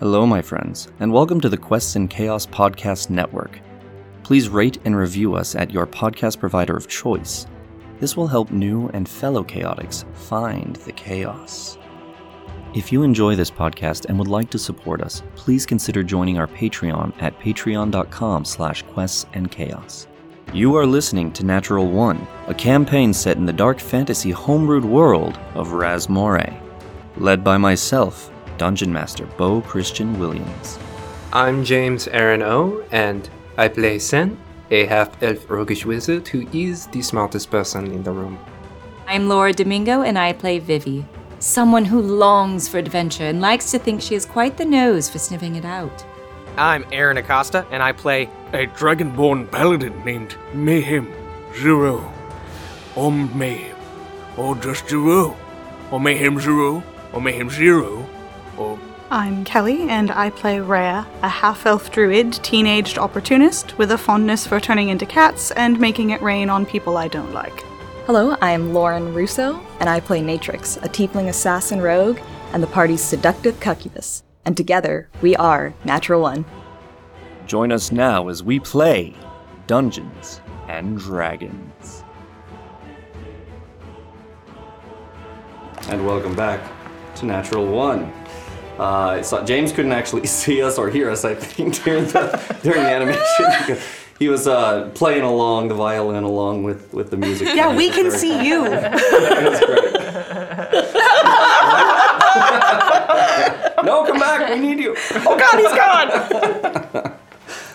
Hello, my friends, and welcome to the Quests and Chaos Podcast Network. Please rate and review us at your podcast provider of choice. This will help new and fellow chaotics find the chaos. If you enjoy this podcast and would like to support us, please consider joining our Patreon at patreon.com slash quests and chaos. You are listening to Natural One, a campaign set in the dark fantasy homebrewed world of Razmore, Led by myself, Dungeon Master Bo Christian Williams. I'm James Aaron O, and I play Sen, a half elf roguish wizard who is the smartest person in the room. I'm Laura Domingo, and I play Vivi, someone who longs for adventure and likes to think she has quite the nose for sniffing it out. I'm Aaron Acosta, and I play a dragonborn paladin named Mayhem Zero. Or Mayhem. Or just Zero. Or Mayhem Zero. Or Mayhem Zero. Or I'm Kelly, and I play Rhea, a half elf druid, teenaged opportunist with a fondness for turning into cats and making it rain on people I don't like. Hello, I am Lauren Russo, and I play Natrix, a tiefling assassin rogue and the party's seductive succubus. And together, we are Natural One. Join us now as we play Dungeons and Dragons. And welcome back to Natural One. Uh, so James couldn't actually see us or hear us, I think, during the during the animation. he was uh, playing along the violin along with, with the music. Yeah, we can see you. no, come back. We need you. Oh God, he's gone.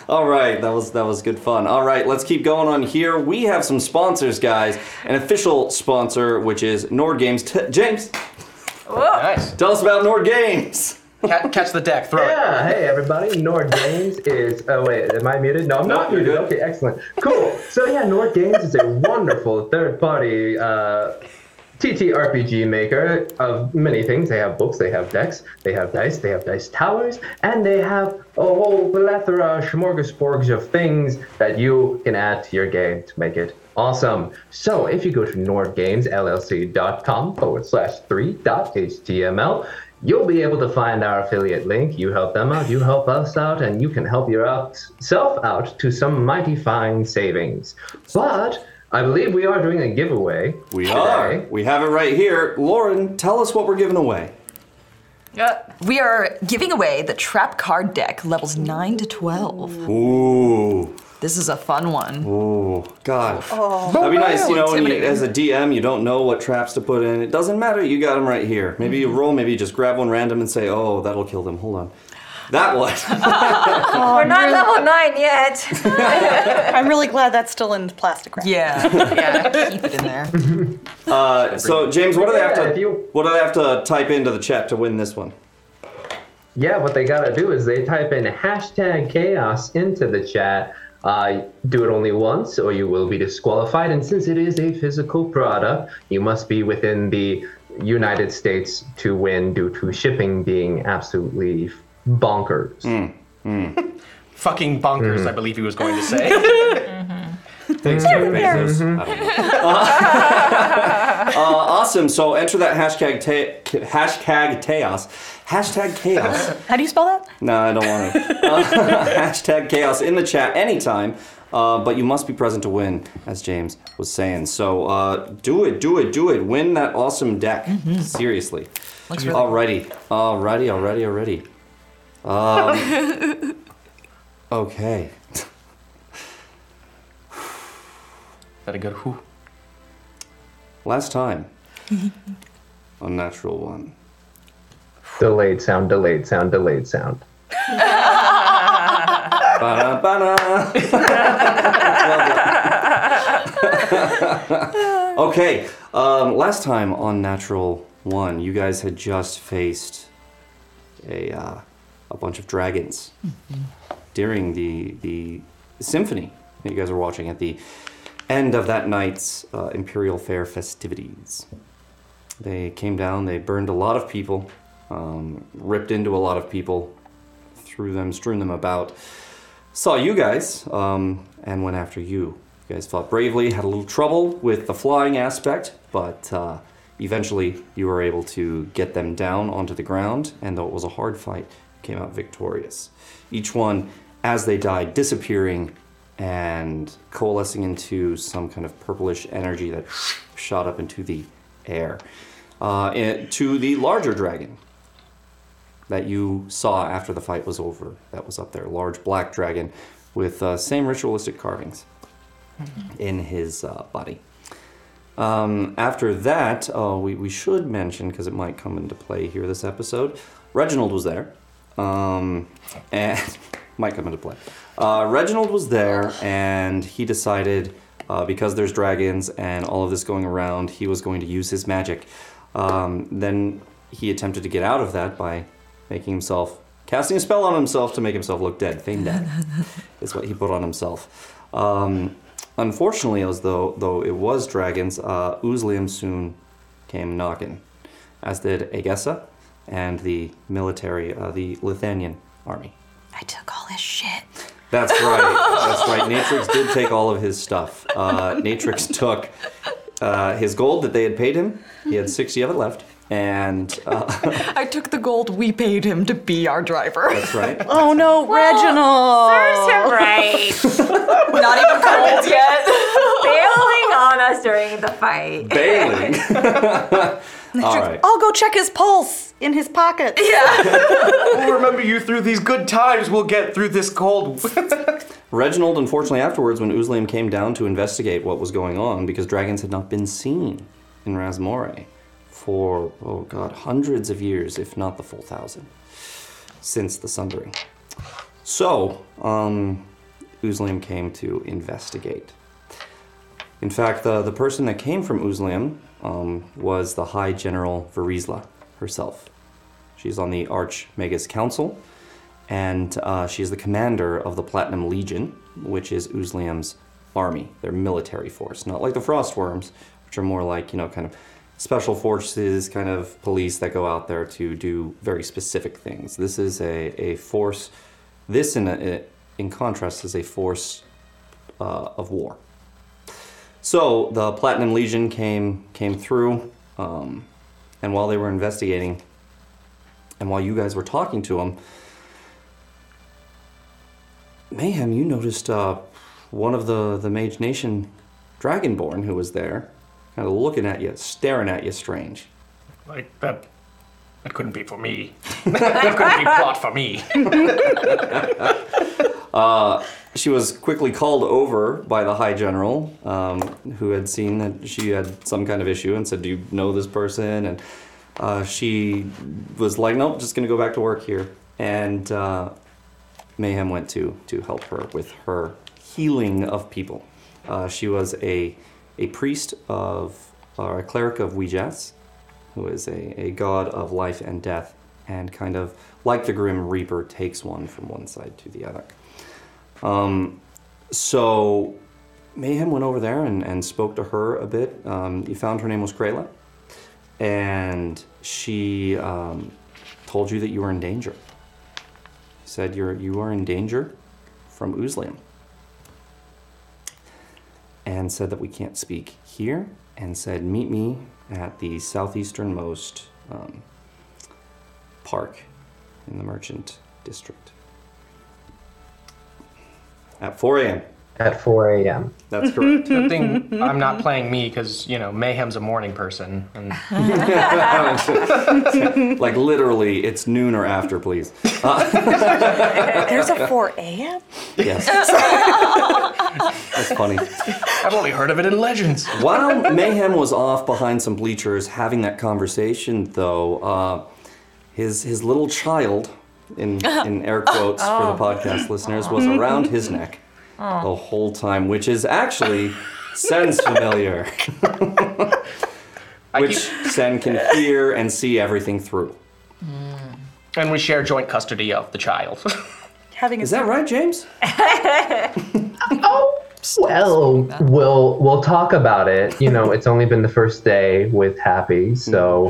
All right, that was that was good fun. All right, let's keep going on here. We have some sponsors, guys. An official sponsor, which is Nord Games. T- James, Nice. tell us about Nord Games. Ca- catch the deck, throw it. Yeah, hey everybody, Nord Games is. Oh wait, am I muted? No, I'm not you're muted. good. Okay, excellent. Cool. So yeah, Nord Games is a wonderful third-party uh, TTRPG maker of many things. They have books, they have decks, they have dice, they have dice towers, and they have a whole plethora, smorgasbord of things that you can add to your game to make it awesome. So if you go to nordgamesllc.com forward slash 3.html, you'll be able to find our affiliate link. You help them out, you help us out, and you can help yourself out to some mighty fine savings. But I believe we are doing a giveaway. We today. are. We have it right here. Lauren, tell us what we're giving away. Uh, we are giving away the trap card deck levels 9 to 12. Ooh. This is a fun one. Ooh, God. That'd be nice, you know, when you, Intimidating. as a DM, you don't know what traps to put in. It doesn't matter, you got them right here. Maybe you roll, maybe you just grab one random and say, oh, that'll kill them. Hold on. That one. We're not level 9 yet. I'm really glad that's still in plastic wrap. yeah, yeah, keep it in there. Uh, so, James, what do they have Yeah, if to you- what do they have to type into the chat to win this one? Yeah, what they gotta do is they type in hashtag chaos into the chat. Uh, do it only once, or you will be disqualified. And since it is a physical product, you must be within the United States to win, due to shipping being absolutely bonkers. Hmm. Hmm. Fucking bonkers, hmm. I believe he was going to say. Thanks, Jeff Bezos. I uh, awesome. So enter that hashtag ta- hashtag chaos. Hashtag chaos. How do you spell that? No, I don't want to. Uh, hashtag chaos in the chat anytime. Uh, but you must be present to win, as James was saying. So uh, do it, do it, do it. Win that awesome deck. Seriously. Looks really Alrighty, alrighty, alrighty, alrighty. Um, okay. That a good who? Last time on Natural One. Delayed sound, delayed sound, delayed sound. Ba-da, ba-da. okay, um, last time on Natural One, you guys had just faced a uh, a bunch of dragons during the the symphony that you guys were watching at the end of that night's uh, Imperial Fair festivities. They came down, they burned a lot of people, um, ripped into a lot of people, threw them, strewn them about. Saw you guys, um, and went after you. You guys fought bravely, had a little trouble with the flying aspect, but uh, eventually you were able to get them down onto the ground, and though it was a hard fight, came out victorious. Each one, as they died, disappearing and coalescing into some kind of purplish energy that shot up into the air. Uh, to the larger dragon that you saw after the fight was over, that was up there, large black dragon with uh, same ritualistic carvings in his uh, body. Um, after that, uh, we, we should mention, because it might come into play here this episode, Reginald was there. Um, and might come into play. Uh, Reginald was there, and he decided, uh, because there's dragons and all of this going around, he was going to use his magic. Um, then he attempted to get out of that by making himself, casting a spell on himself to make himself look dead. Feign dead is what he put on himself. Um, unfortunately, as though though it was dragons, uh, Uzlium soon came knocking, as did Agessa and the military, uh, the Lithanian army. I took all his shit. That's right. That's right. Natrix did take all of his stuff. Uh, Natrix took uh, his gold that they had paid him. He had 60 of it left. And uh, I took the gold we paid him to be our driver. that's right. Oh no, Reginald! Serves him right. Not even cold yet. Bailing on us during the fight. Bailing. all right. I'll go check his pulse in his pocket. We'll remember you through these good times. We'll get through this cold. Reginald, unfortunately, afterwards, when Uzlium came down to investigate what was going on, because dragons had not been seen in Rasmore for, oh god, hundreds of years, if not the full thousand, since the Sundering. So, um, Uzlium came to investigate. In fact, the, the person that came from Uzlium um, was the High General Verizla herself. She's on the Arch Archmagus Council, and uh, she is the commander of the Platinum Legion, which is Uzlium's army, their military force. Not like the Frostworms, which are more like, you know, kind of special forces, kind of police that go out there to do very specific things. This is a, a force, this in, a, in contrast is a force uh, of war. So the Platinum Legion came came through, um, and while they were investigating, and while you guys were talking to them, Mayhem, you noticed uh, one of the the Mage Nation Dragonborn who was there, kind of looking at you, staring at you, strange. like that. That couldn't be for me. that couldn't be plot for me. She was quickly called over by the High General, um, who had seen that she had some kind of issue and said, "Do you know this person?" And uh, she was like, "Nope, just gonna go back to work here." And uh, Mayhem went to to help her with her healing of people. Uh, she was a a priest of or a cleric of Ouijas, who is a, a god of life and death, and kind of like the Grim Reaper takes one from one side to the other. Um, so Mayhem went over there and, and spoke to her a bit. Um, you found her name was Krayla, and she um, told you that you were in danger. She said you're you are in danger from Uzlium, and said that we can't speak here, and said meet me at the southeasternmost um, park in the Merchant District at 4 a.m. At 4 a.m. That's correct. Good thing I'm not playing me because you know Mayhem's a morning person, and like literally, it's noon or after, please. There's a 4 a.m.? Yes. That's funny. I've only heard of it in legends. While Mayhem was off behind some bleachers having that conversation, though, uh, his his little child, in in air quotes for the oh. podcast listeners, was around his neck oh. the whole time, which is actually Sen's familiar, which keep, Sen can hear and see everything through. Mm. And we share joint custody of the child. Having a Is that right, James? Oh. Well, we'll we'll talk about it. You know, it's only been the first day with Happy, so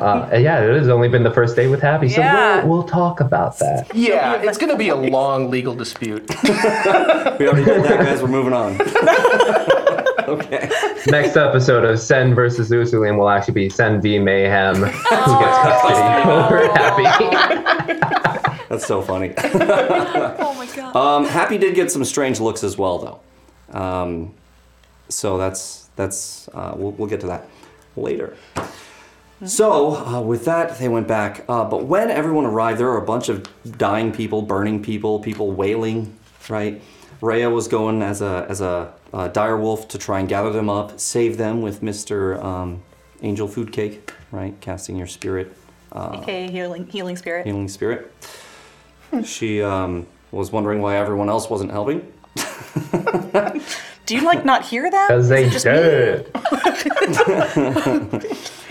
uh, yeah, it has only been the first day with Happy. So Yeah. we'll, we'll talk about that. yeah, it's gonna be a long legal dispute. We already did that, guys. We're moving on. okay. Next episode of Sen versus Uzlium will actually be Sen v Mayhem, who gets custody over Happy. That's so funny. oh my god. Um, Happy did get some strange looks as well, though. Um, so that's that's uh, we'll, we'll get to that later. So uh, with that, they went back. Uh, but when everyone arrived, there were a bunch of dying people, burning people, people wailing. Right. Rhea was going as a as a uh, dire wolf to try and gather them up, save them with Mister um, Angel Food Cake. Right, casting your spirit Okay, healing, healing spirit. healing spirit. She um, was wondering why everyone else wasn't helping. Do you like not hear that? Because they it just did.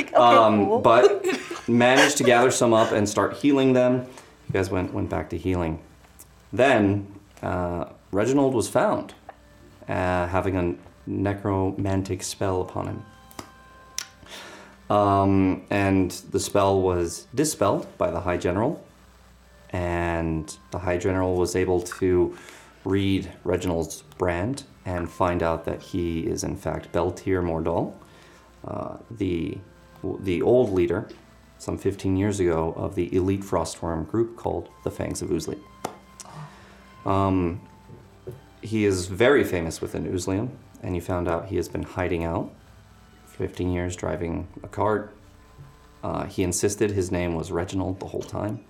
Okay, Um, cool. but managed to gather some up and start healing them. You guys went went back to healing. Then uh, Reginald was found uh, having a necromantic spell upon him. Um, and the spell was dispelled by the High General, and the High General was able to read Reginald's brand and find out that he is in fact Beltier Mordal, uh, the the old leader, some 15 years ago, of the elite Frostworm group called the Fangs of Oozly. Um, he is very famous within Uzlium, and you found out he has been hiding out for 15 years, driving a cart. Uh, he insisted his name was Reginald the whole time.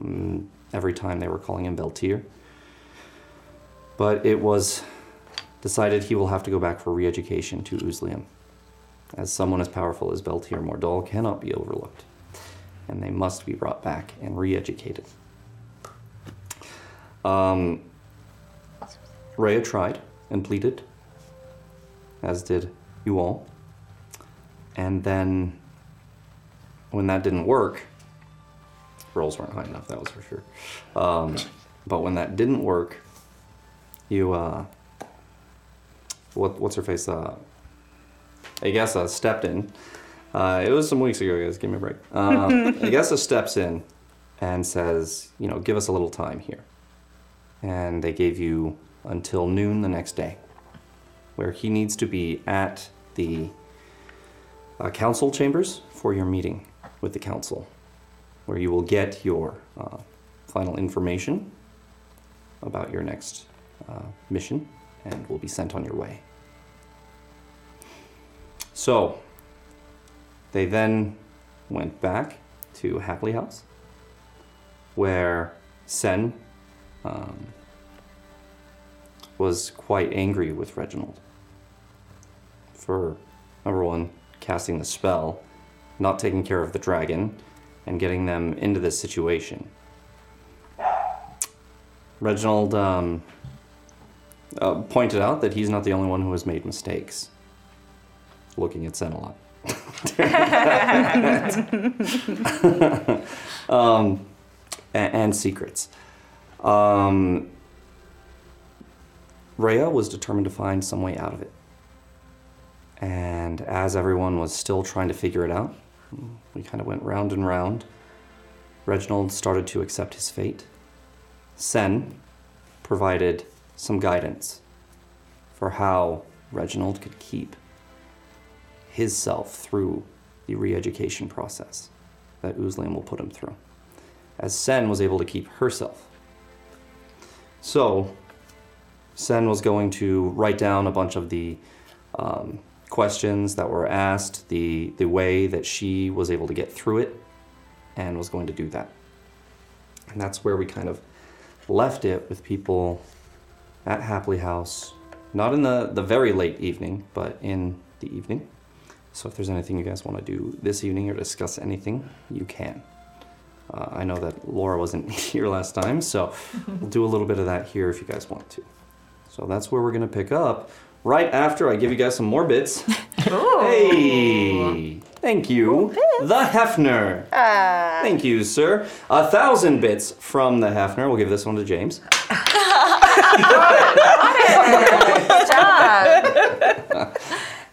Mm, every time they were calling him Beltier. But it was decided he will have to go back for re-education to Uzlium, as someone as powerful as Beltier Mordal cannot be overlooked, and they must be brought back and re-educated. Um, Rhea tried and pleaded, as did you all. And then, when that didn't work, rolls weren't high enough, that was for sure. Um, but when that didn't work, you, uh, what, what's her face? Uh, I guess uh, stepped in. Uh, it was some weeks ago, guys. Give me a break. Uh, I guess steps in and says, you know, give us a little time here. And they gave you until noon the next day, where he needs to be at the uh, council chambers for your meeting with the council, where you will get your uh, final information about your next uh, mission and will be sent on your way. So, they then went back to Hapley House, where Sen um, was quite angry with Reginald for, number one, casting the spell, not taking care of the dragon, and getting them into this situation. Reginald um, uh, pointed out that he's not the only one who has made mistakes. Looking at Sen a lot. um, a- and, secrets. Um, Rhea was determined to find some way out of it. And as everyone was still trying to figure it out, we kind of went round and round. Reginald started to accept his fate. Sen provided some guidance for how Reginald could keep his self through the re education process that Uzlium will put him through, as Sen was able to keep herself. So, Sen was going to write down a bunch of the um, questions that were asked, the, the way that she was able to get through it, and was going to do that. And that's where we kind of left it with people at Hapley House, not in the, the very late evening, but in the evening. So if there's anything you guys want to do this evening or discuss anything, you can. Uh, I know that Laura wasn't here last time, so we'll do a little bit of that here if you guys want to. So that's where we're going to pick up right after I give you guys some more bits. hey! Thank you. The Hefner. Thank you, sir. A thousand bits from the Hefner. We'll give this one to James. Good job.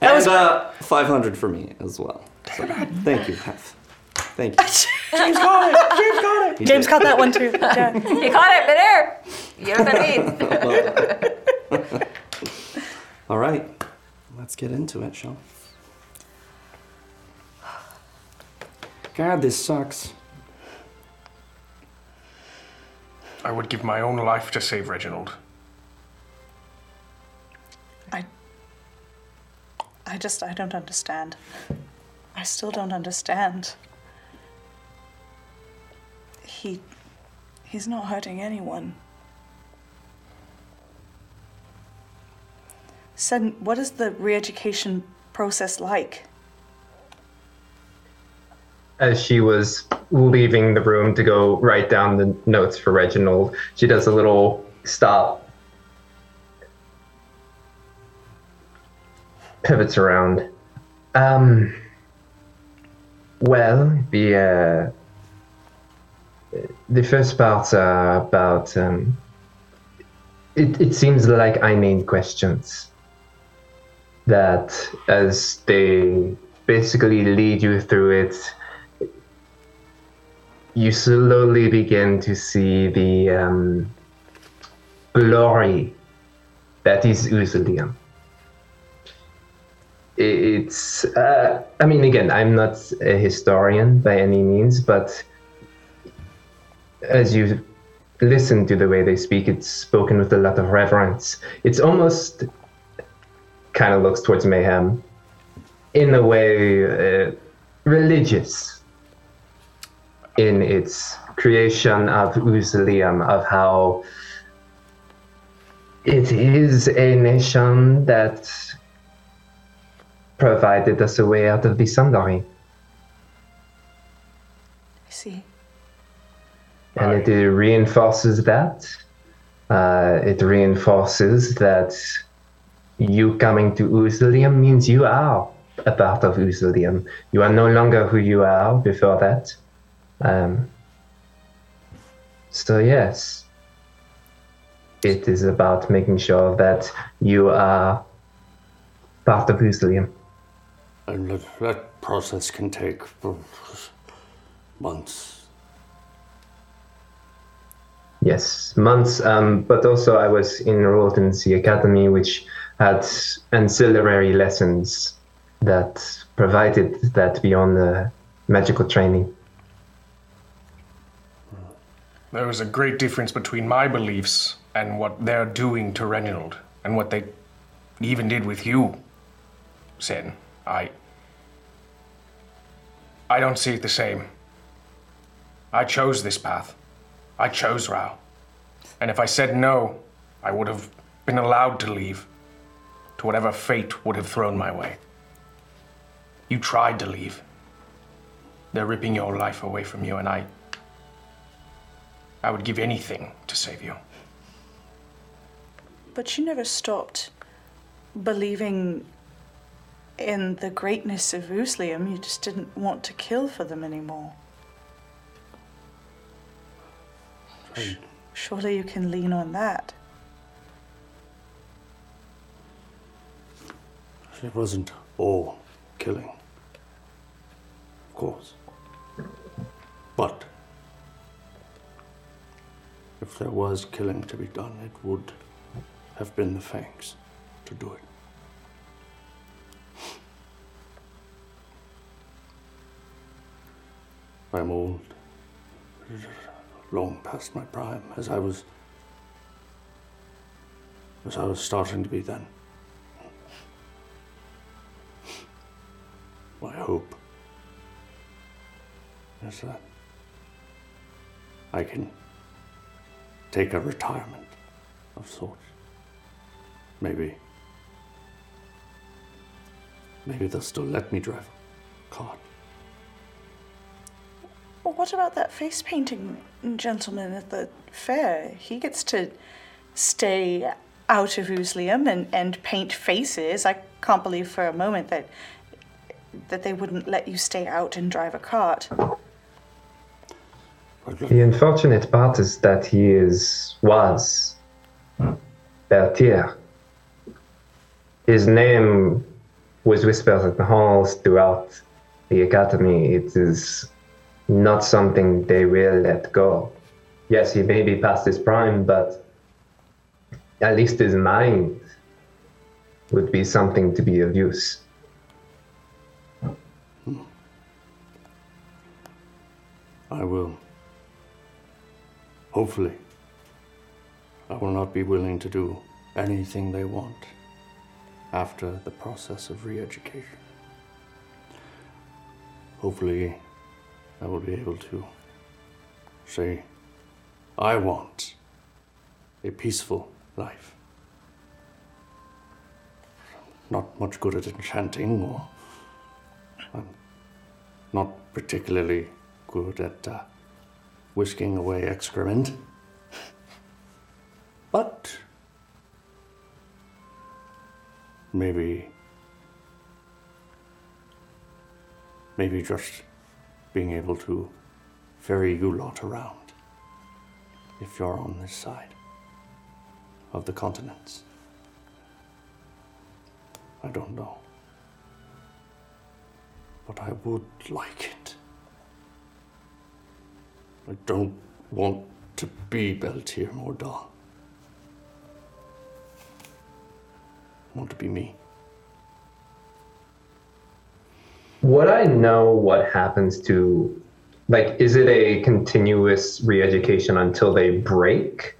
And uh, 500 for me as well. So, thank you, Hef. Thank you. James got it. James got it. He James did. got that one too. Yeah. You caught it midair. You know what I mean. All right. Let's get into it, shall we? God, this sucks. I would give my own life to save Reginald. I. I just I don't understand. I still don't understand. He. He's not hurting anyone. Sen, what is the re-education process like? As she was leaving the room to go write down the notes for Reginald, she does a little stop, pivots around. Um. Well, the uh, the first part uh, about um, it. It seems like I made questions that, as they basically lead you through it, you slowly begin to see the um, glory that is Uzlium. It's, uh, I mean, again, I'm not a historian by any means, but as you listen to the way they speak, it's spoken with a lot of reverence. It's almost kind of looks towards mayhem in a way uh, religious in its creation of Uzlium, of how it is a nation that provided us a way out of the Sundari. I see. And it reinforces that. Uh, it reinforces that you coming to Uzlium means you are a part of Uzlium. You are no longer who you are before that. Um, so, yes, it is about making sure that you are part of Uzlium. And that, that process can take months. Yes, months. Um, but also, I was enrolled in the academy, which had ancillary lessons that provided that beyond the magical training. There is a great difference between my beliefs and what they're doing to Reginald, and what they even did with you, Sen. I. I don't see it the same. I chose this path. I chose Rao. And if I said no, I would have been allowed to leave to whatever fate would have thrown my way. You tried to leave. They're ripping your life away from you, and I. I would give anything to save you. But you never stopped believing in the greatness of Uzlium. You just didn't want to kill for them anymore. I, Surely you can lean on that. it wasn't all killing. Of course. But if there was killing to be done, it would have been the Fangs to do it. I'm old, long past my prime, as I was, as I was starting to be then. My hope is that I can take a retirement of sorts. Maybe. Maybe they'll still let me drive a car. Well, what about that face painting gentleman at the fair? He gets to stay out of Uzlium and, and paint faces. I can't believe for a moment that that they wouldn't let you stay out and drive a cart. The unfortunate part is that he is was Beltier. His name was whispered in the halls throughout the academy. It is not something they will let go. Yes, he may be past his prime, but at least his mind would be something to be of use. I will. Hopefully. I will not be willing to do anything they want after the process of re education. Hopefully, I will be able to say, I want a peaceful life. Not much good at enchanting, or I'm not particularly good at uh, whisking away excrement. But maybe, maybe just being able to ferry you lot around if you're on this side of the continents. I don't know. But I would like it. I don't want to be Beltier Mordal. I want to be me. Would I know what happens to, like, is it a continuous re education until they break?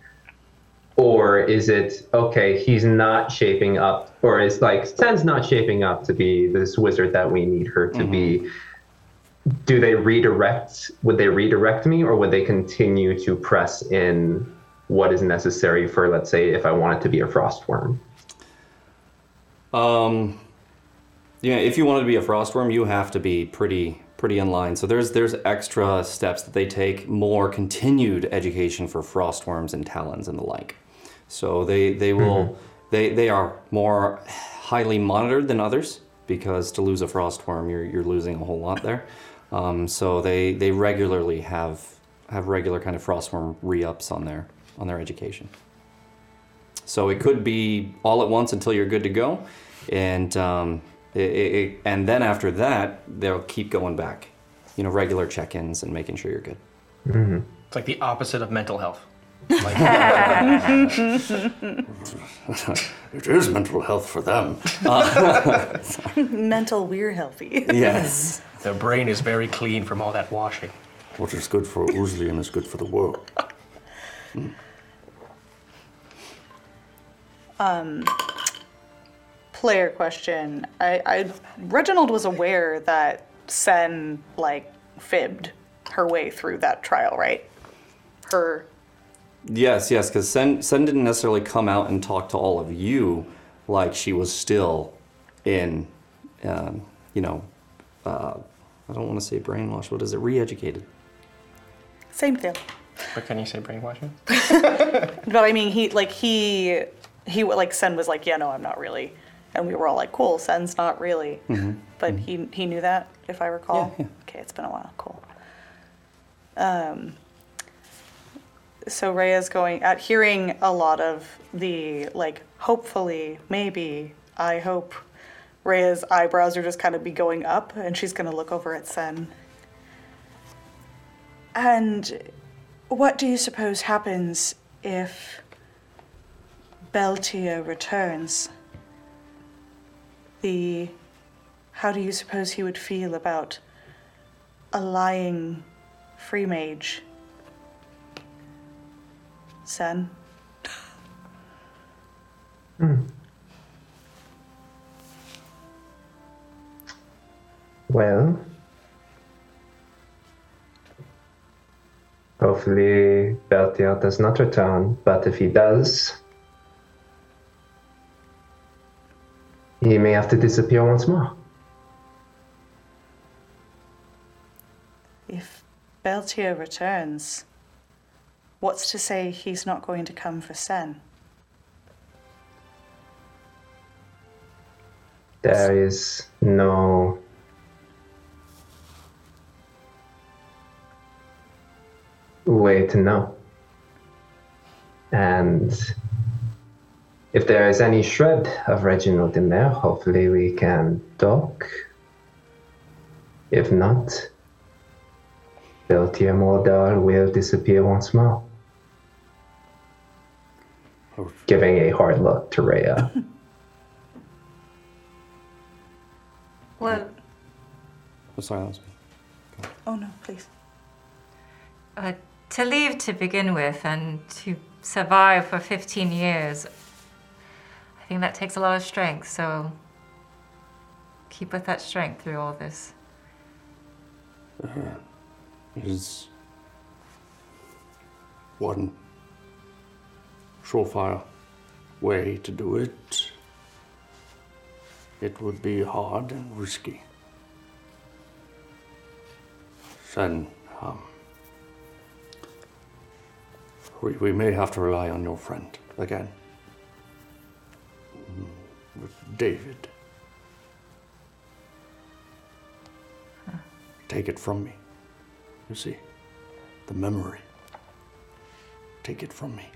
Or is it, okay, he's not shaping up, or is like, Sen's not shaping up to be this wizard that we need her to be? Mm-hmm. Do they redirect, would they redirect me, or would they continue to press in what is necessary for, let's say, if I wanted to be a frostworm? Um, yeah, if you wanted to be a frostworm, you have to be pretty pretty in line. So there's there's extra steps that they take, more continued education for frostworms and talons and the like. So they they will they they are more highly monitored than others because to lose a frostworm, you're you're losing a whole lot there. Um, so they they regularly have have regular kind of frostworm re-ups on their on their education. So it could be all at once until you're good to go, and um, it, it, it- and then after that they'll keep going back, you know, regular check-ins and making sure you're good. It's like the opposite of mental health. it is mental health for them. Mental, we're healthy. Yes. Their brain is very clean from all that washing. What is good for Uzlium is good for the world. Um, Player question. I, I Reginald was aware that Sen like fibbed her way through that trial, right? Her Yes, yes, because Sen, Sen didn't necessarily come out and talk to all of you like she was still in, um, you know, uh, I don't want to say brainwashed. What is it? Re-educated. same thing. But can you say brainwashing? But I mean, he like he he like Sen was like, yeah, no, I'm not really, and we were all like, cool, Sen's not really, but he he knew that if I recall. Yeah, yeah. Okay, it's been a while. Cool. Um. So Rhea's going at hearing a lot of the like, hopefully, maybe, I hope. Rhea's eyebrows are just kind of be going up, and she's gonna look over at Sen. And what do you suppose happens if Beltier returns? The. How do you suppose he would feel about a lying free mage? Sen? Hmm. Well, hopefully Beltier does not return, but if he does, he may have to disappear once more. If Beltier returns, what's to say he's not going to come for Sen? There is no way to know. And if there is any shred of Reginald in there, hopefully we can talk. If not, Beltier Mordal will disappear once more. Giving a hard look to Rhea. Well, Oh, sorry, that was me. oh no, please. Uh, to leave to begin with and to survive for 15 years, I think that takes a lot of strength, so keep with that strength through all this. is one surefire way to do it. It would be hard and risky. Then, um, we, we may have to rely on your friend again. David. Take it from me. You see, the memory. Take it from me.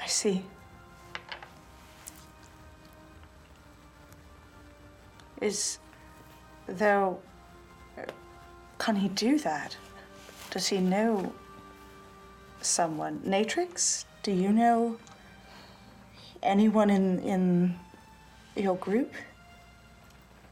I see. Is though can he do that? Does he know someone? Natrix? Do you know anyone in in your group?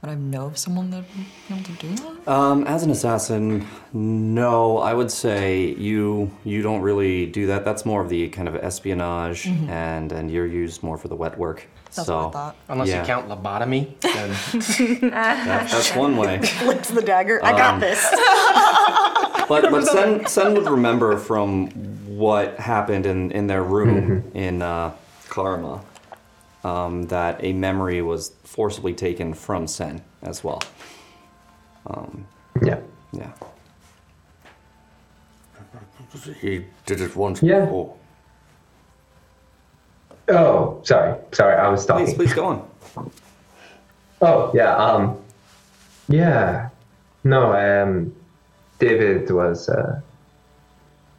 Would I know of someone that would be able to do that? Um, as an assassin, no, I would say you you don't really do that. That's more of the kind of espionage, Mhm. and and you're used more for the wet work. That's so, what I thought. Unless yeah. you count lobotomy, then That- that's one way. Flips the dagger. I got Um, this. But but Sen, Sen would remember from what happened in, in their room in uh, Karma um, that a memory was forcibly taken from Sen as well. Um, yeah. Yeah. He did it once Yeah. before. Oh, sorry, sorry, I was talking. Please, please go on. Oh, yeah, um, yeah, no, um, David was, uh,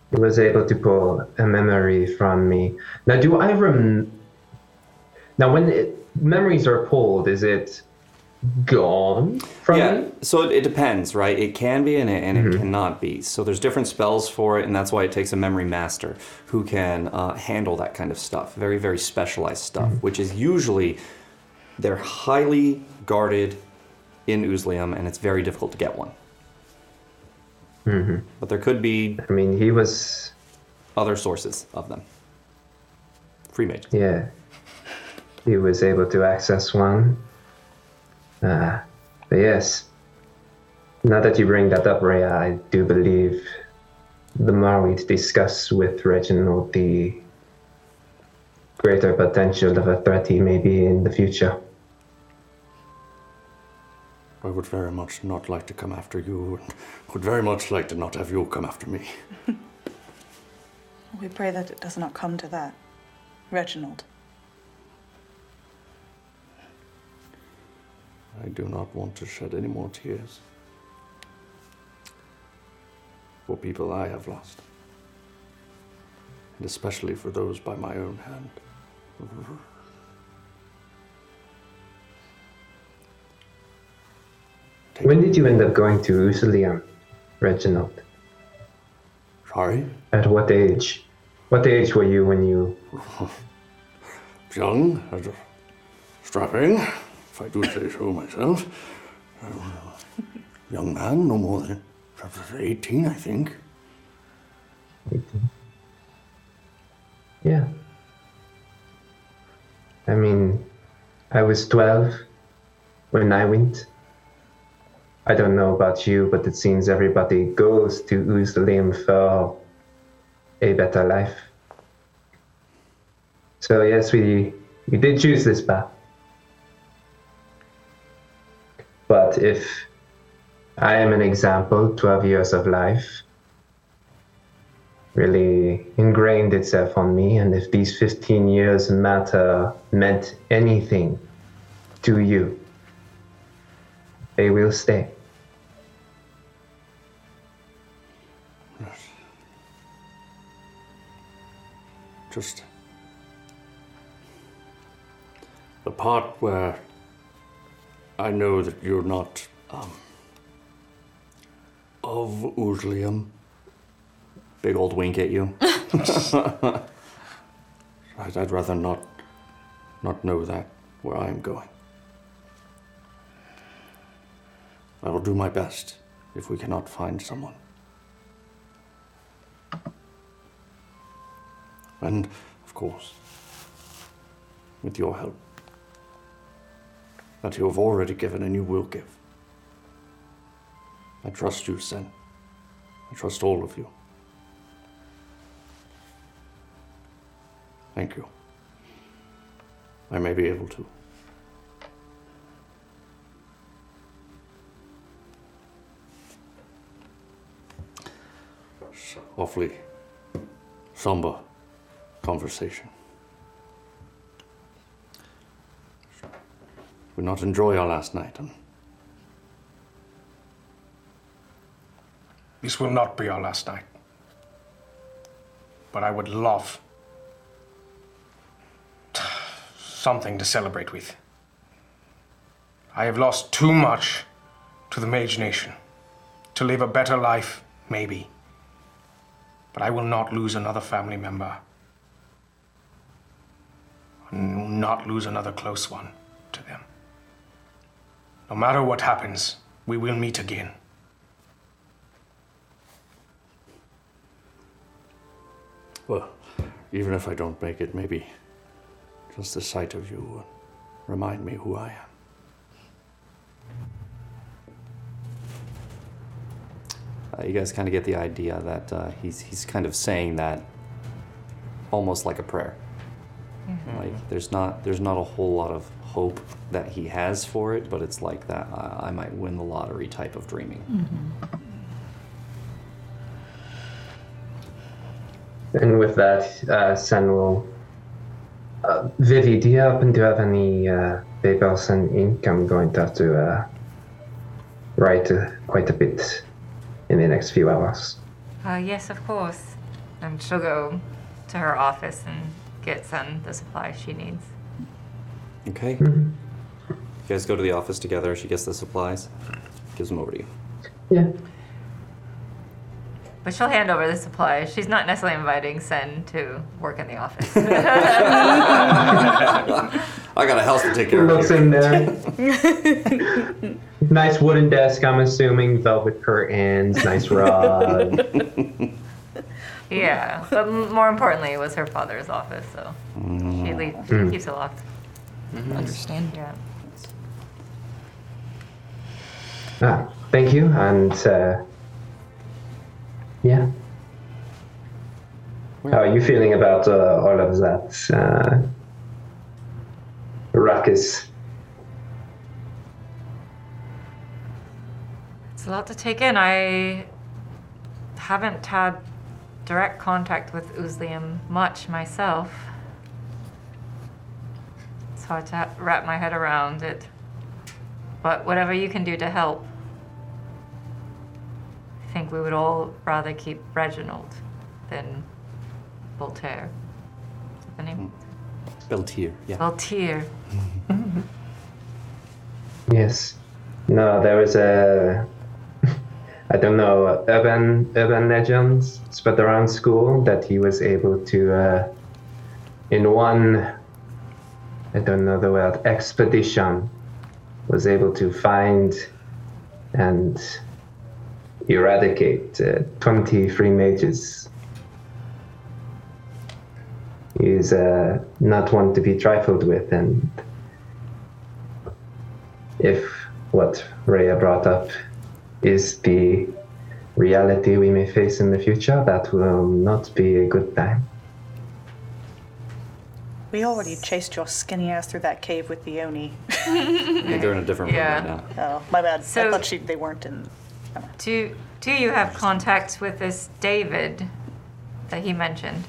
he was able to pull a memory from me. Now, do I rem? Now, when it, memories are pulled, is it gone from yeah, me? so it, it depends, right? It can be and it, and it cannot be. So there's different spells for it, and that's why it takes a memory master who can uh, handle that kind of stuff. Very, very specialized stuff, which is usually they're highly guarded in Uzlium, and it's very difficult to get one. Mm-hmm. But there could be. I mean, he was other sources of them. Free mage. Yeah. He was able to access one. Uh, but yes. Now that you bring that up, Rhea, I do believe the more we discuss with Reginald, the greater potential of a threat he may be in the future. I would very much not like to come after you, and would very much like to not have you come after me. We pray that it does not come to that. Reginald. I do not want to shed any more tears for people I have lost, and especially for those by my own hand. When did you end up going to Uzlium, Reginald? Sorry? At what age? What age were you when you. Young, strapping, if I do say so myself. Um, young man, no more than 18, I think. Yeah. I mean, I was 12 when I went. I don't know about you, but it seems everybody goes to Uzlium for a better life. So yes, we we did choose this path. But if I am an example, 12 years of life really ingrained itself on me. And if these 15 years matter, meant anything to you, they will stay. Just the part where I know that you're not um, of Uzlium. Big old wink at you. I'd, I'd rather not not know that where I am going. I will do my best if we cannot find someone. And, of course, with your help, that you have already given and you will give. I trust you, Sen. I trust all of you. Thank you. I may be able to. It's awfully somber conversation. We not enjoy our last night, and This will not be our last night. But I would love something to celebrate with. I have lost too much to the Mage Nation. To live a better life, maybe. But I will not lose another family member. Not lose another close one to them. No matter what happens, we will meet again. well, even if I don't make it, maybe just the sight of you will remind me who I am. Uh, you guys kind of get the idea that uh, he's he's kind of saying that almost like a prayer. Like there's not there's not a whole lot of hope that he has for it, but it's like that uh, I might win the lottery type of dreaming. And with that, uh, Sen will. Uh, Vivi, do you happen to have any uh, papers and ink? I'm going to have to uh, write uh, quite a bit in the next few hours. Uh, yes, of course. And she'll go to her office and get Sen the supplies she needs. Okay. You guys go to the office together. She gets the supplies, gives them over to you. Yeah. But she'll hand over the supplies. She's not necessarily inviting Sen to work in the office. I got a house to take care of. Looks in there. nice wooden desk, I'm assuming. Velvet curtains, nice rug. yeah, but more importantly, it was her father's office, so she, le- Mm. keeps it locked. Understand? Yeah. ah, thank you, and uh, yeah. How are you feeling about uh, all of that uh, ruckus? It's a lot to take in. I haven't had direct contact with Uzlium much myself. It's hard to wrap my head around it. But whatever you can do to help, I think we would all rather keep Reginald than Voltaire. Is that the name? Beltier, yeah. Voltaire. Yes. No, there was a. I don't know, urban urban legends spread around school that he was able to, uh, in one, I don't know the word, expedition, was able to find and eradicate uh, 23 mages. He's uh, not one to be trifled with, and if what Rhea brought up is the reality we may face in the future, that will not be a good time. We already chased your skinny ass through that cave with the Oni. Yeah, they're in a different Yeah. room right now. Oh, my bad. I So- thought she, they weren't in. Do, do you have contact with this David that he mentioned?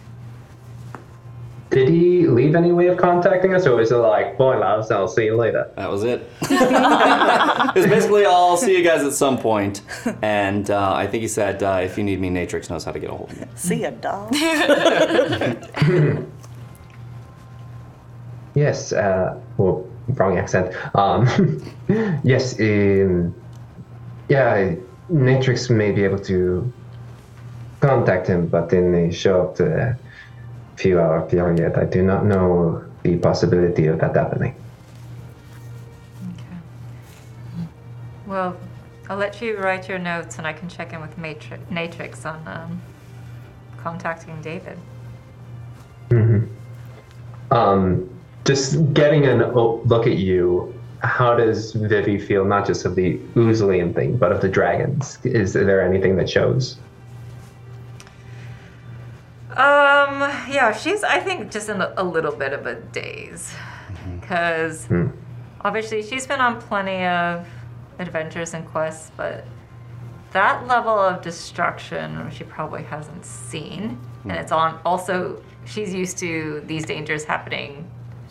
Did he leave any way of contacting us, or was it like, boy, loves, I'll see you later? That was it. it's basically, I'll see you guys at some point. And uh, I think he said, uh, if you need me, Natrix knows how to get a hold of me. See ya, dog. Yes, uh, well, wrong accent. Um, yes, um, yeah, Natrix may be able to contact him, but in a short uh, few hour period, I do not know the possibility of that happening. Okay. Well, I'll let you write your notes and I can check in with Matri- Natrix on um, contacting David. Um, just getting a look at you, how does Vivi feel, not just of the Uzlium thing, but of the dragons? Is there anything that shows? Um, yeah, she's, I think, just in a, a little bit of a daze. Mm-hmm. Because hmm. obviously she's been on plenty of adventures and quests, but that level of destruction she probably hasn't seen. And hmm. it's on also, she's used to these dangers happening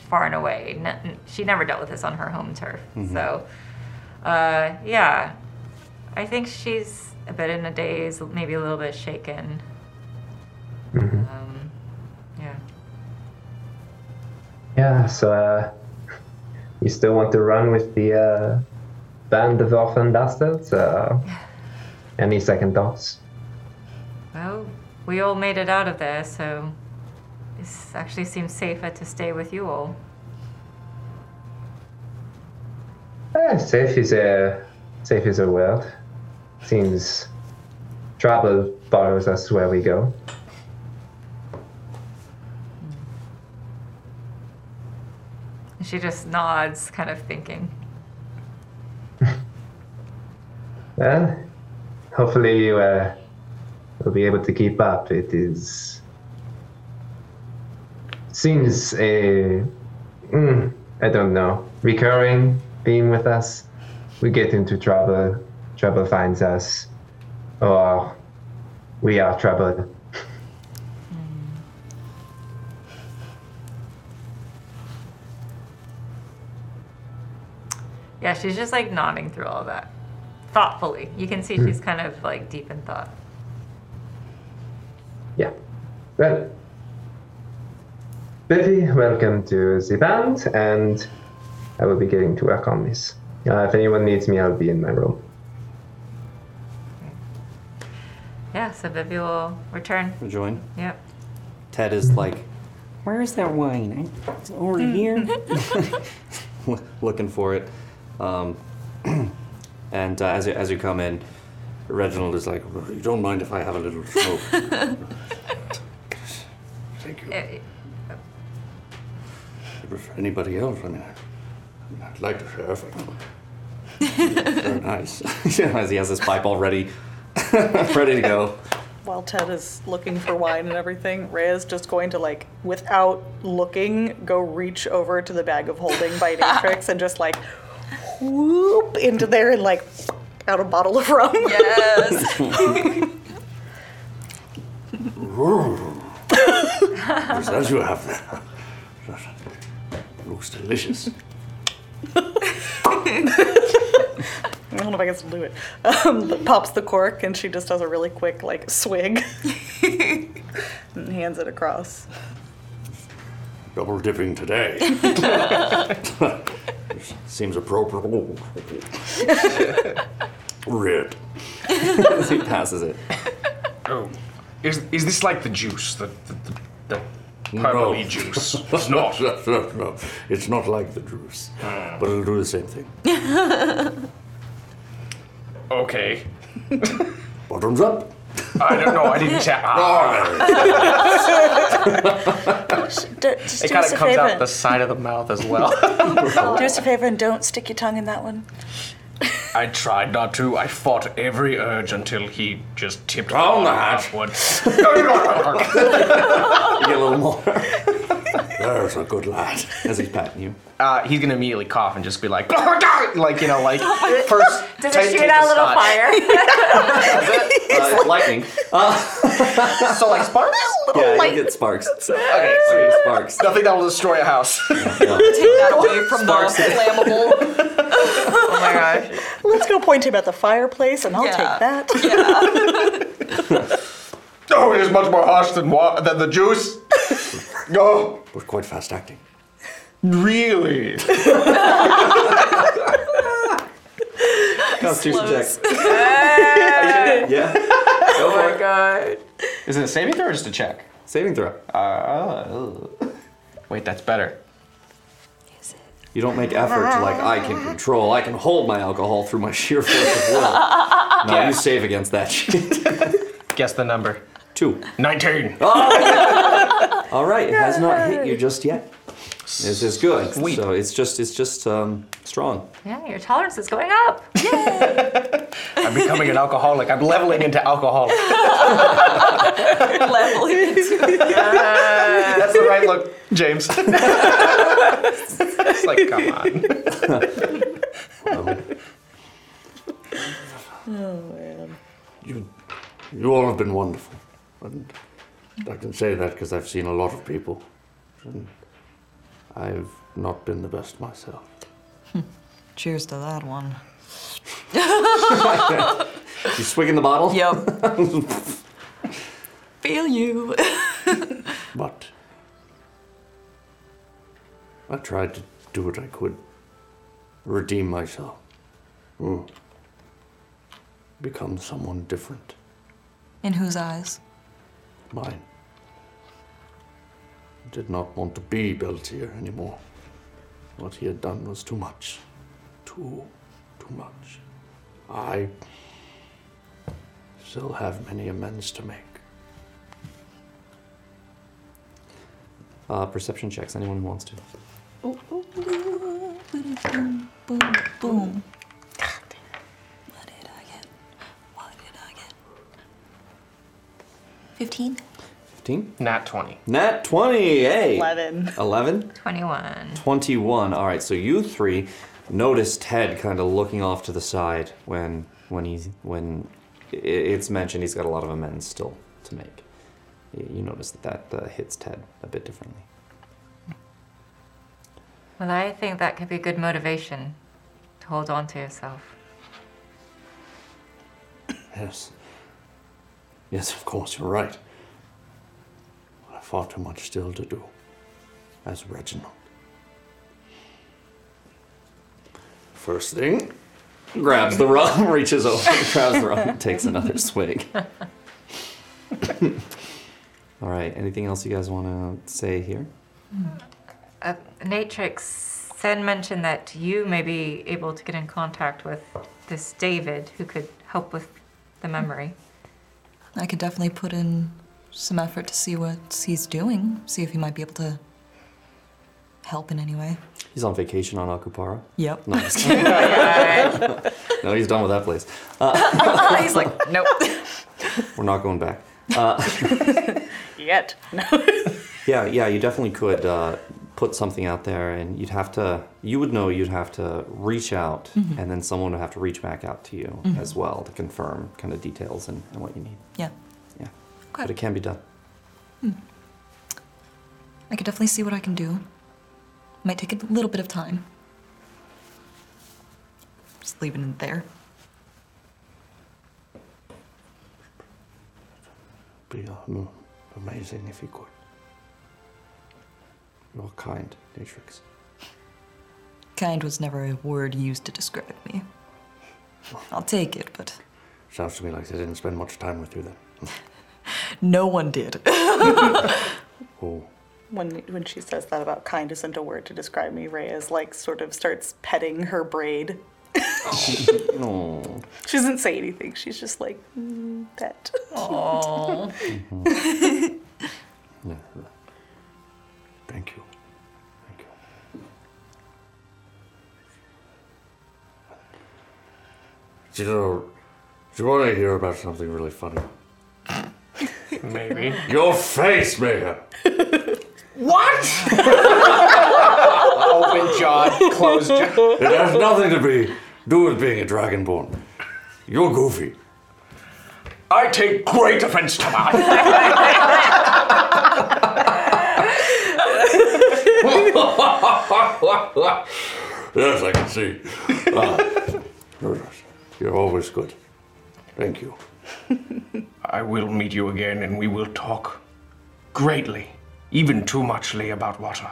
far and away. N- she never dealt with this on her home turf. So, uh, yeah, I think she's a bit in a daze, maybe a little bit shaken. Um, yeah. Yeah, so uh, you still want to run with the uh, band of orphan bastards? Uh, any second thoughts? Well, we all made it out of there, so this actually seems safer to stay with you all. Eh, safe is a safe is a word. Seems trouble follows us where we go. She just nods, kind of thinking. Well, hopefully you uh, will be able to keep up. It is seems a mm, I don't know recurring theme with us. We get into trouble, trouble finds us, or we are troubled. Yeah, she's just like nodding through all that. Thoughtfully. You can see she's kind of like deep in thought. Yeah. Well, Betty, welcome to the band, and I will be getting to work on this. Uh, if anyone needs me, I'll be in my room. Yeah, so Vivi will return. Join. Yep. Ted is like, where is that wine? It's over here. Looking for it. Um, and uh, as, you, as you come in, Reginald is like, you don't mind if I have a little smoke. Thank you. For anybody else, I mean, I- I'd like to share if Very nice. as he has his pipe all ready, ready to go. While Ted is looking for wine and everything, Rhea's just going to like, without looking, go reach over to the bag of holding by Natrix and just like whoop into there and like out a bottle of rum. Yes. Just as you have there. Looks delicious. I don't know if I can still do it. Um, pops the cork and she just does a really quick like swig and hands it across. Double dipping today. Seems appropriate. Red. As he passes it. Oh, is is this like the juice? The the, the, the purpley juice? It's not. no, no, no. It's not like the juice, but it'll do the same thing. Okay. Bottoms up. I don't know. I didn't check. Ah. D- just It kind of comes favor. out the side of the mouth as well. Do us a favor and don't stick your tongue in that one. I tried not to. I fought every urge until he just tipped Down the the hatch. upward. You get a little more There's a good lad. as he's patting you. uh, he's gonna immediately cough and just be like, like you know, like first. Does take- it shoot take out a the little scotch. fire? Uh, lightning. So like sparks. Yeah, you get sparks. Okay, You sweet. sparks. Nothing that will destroy a house. Yeah. Take that away from Sparks. the flammable. Oh my gosh. Let's go point him at the fireplace and I'll Yeah. take that. oh, it is much more harsh than wa- than the juice. No. We're quite fast acting. Really? Constitution check. yeah. Oh my god. Is it a saving throw or just a check? Saving throw. Uh, wait, that's better. You don't make effort to like I can control, I can hold my alcohol through my sheer force of will. No, Yeah. you save against that shit. Guess the number. Two. 19. All right, it has not hit you just yet. This is good. So it's just it's just um, strong. Yeah, your tolerance is going up. I'm becoming an alcoholic. I'm leveling into alcohol. Leveling into That's the right look, James. it's like, come on. Oh man. You, you all have been wonderful. And I can say that because I've seen a lot of people. And I've not been the best myself. Cheers to that one. You swigging the bottle? Yep. Feel you. But I tried to do what I could. Redeem myself. Mm. Become someone different. In whose eyes? Mine. Did not want to be Beltier anymore. What he had done was too much. Too, too much. I still have many amends to make. Uh, perception checks. Anyone who wants to. Boom, boom, boom. I get? What did I get? 15? 15. Nat 20. Nat 20. Hey. 11. 11. 21. 21. All right, so you three notice Ted kind of looking off to the side when when he's when i- it's mentioned he's got a lot of amends still to make. You you notice that that uh, hits Ted a bit differently. Well, I think that could be good motivation to hold on to yourself. Yes. Yes, of course, you're right. I have far too much still to do. As Reginald. First thing, Grabs the rum, reaches over, grabs the rum, takes another swig. All right. Anything else you guys want to say here? Uh, Natrix, Sen mentioned that you may be able to get in contact with this David who could help with the memory. I could definitely put in some effort to see what he's doing, see if he might be able to help in any way. He's on vacation on Akupara. Yep. No, just no, he's done with that place. he's like, nope. We're not going back. Uh, Yet. No. Yeah, yeah, you definitely could uh, put something out there, and you'd have to. You would know you'd have to reach out, Mhm. and then someone would have to reach back out to you Mhm. as well to confirm kind of details and, and what you need. Yeah. Okay. but it can be done. Hmm. I could definitely see what I can do. Might take a little bit of time. Just leaving it there. Be amazing if you could. You're kind, Natrix. Kind was never a word used to describe me. I'll take it, but Sounds to me like they didn't spend much time with you then. no one did. Oh, When when she says that about kind isn't a word to describe me, Rhea's like sort of starts petting her braid. No. She doesn't say anything. She's just like mm, pet. Aww. yeah. Thank you. Thank you. Do you know, do you want to hear about something really funny? Maybe. Your face, Mega! What? Open jaw, closed jaw. It has nothing to be do with being a dragonborn. You're goofy. I take great offense to that. yes, I can see. Ah, you're, you're always good. Thank you. I will meet you again and we will talk greatly, even too muchly about water.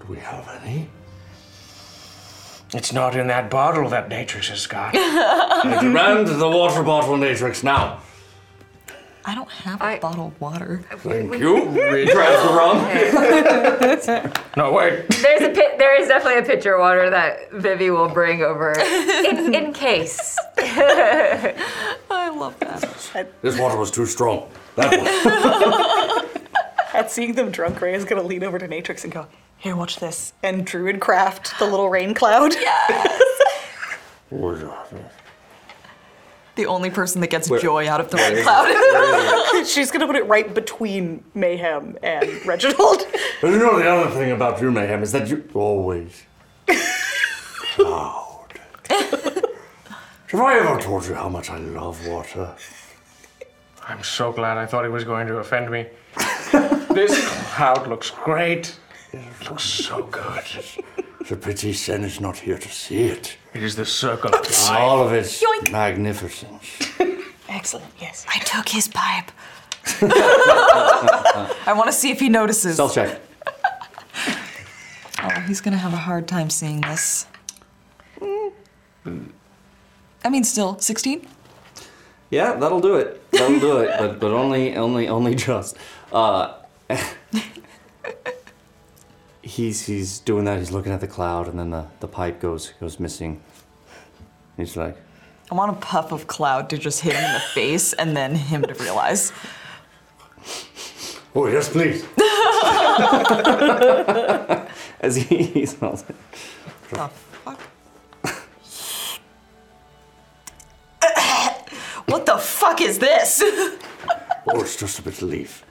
Do we have any? It's not in that bottle that Natrix has got. Demand the water bottle, Natrix, now. I don't have a bottle of water. Thank you. Grabs the rum. no, wait. There's a pit, there is definitely a pitcher of water that Vivi will bring over in, in case. I love that. This water was too strong. That one. At seeing them drunk, Rhea is gonna lean over to Natrix and go, "Here, watch this." And Druid craft the little rain cloud. The only person that gets Where- joy out of the where rain cloud. She's gonna put it right between Mayhem and Reginald. But you know the other thing about you, Mayhem, is that you always loud. Have I ever told you how much I love water? I'm so glad I thought he was going to offend me. this cloud looks great. It looks so good. It's a pity Sen is not here to see it. It is the circle of In life. all of its Yoink. magnificence. Excellent. Yes. I took his pipe. I want to see if he notices. Stealth check. Oh, he's gonna have a hard time seeing this. I mean, still, 16? Yeah, that'll do it. That'll do it. But but only only only just. Uh, he's he's doing that. He's looking at the cloud, and then the, the pipe goes goes missing. He's like, I want a puff of cloud to just hit him in the face and then him to realize. Oh, yes, please. as he, he smells it. The fuck? what the fuck is this? Oh, it's just a bit of leaf.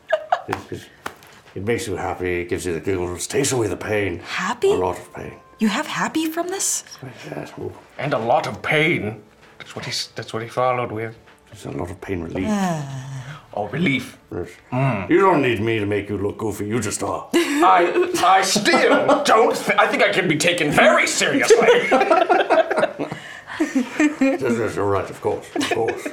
It, it, it makes you happy. It gives you the giggles. Takes away the pain. Happy? A lot of pain. You have happy from this? Yes, oh, And a lot of pain. That's what he. That's what he followed with. there's a lot of pain relief. Ah. Oh, relief. Yes. Mm. You don't need me to make you look goofy. You just are. I. I still don't. Th- I think I can be taken very seriously. Yes, yes, You're right, of course. Of course.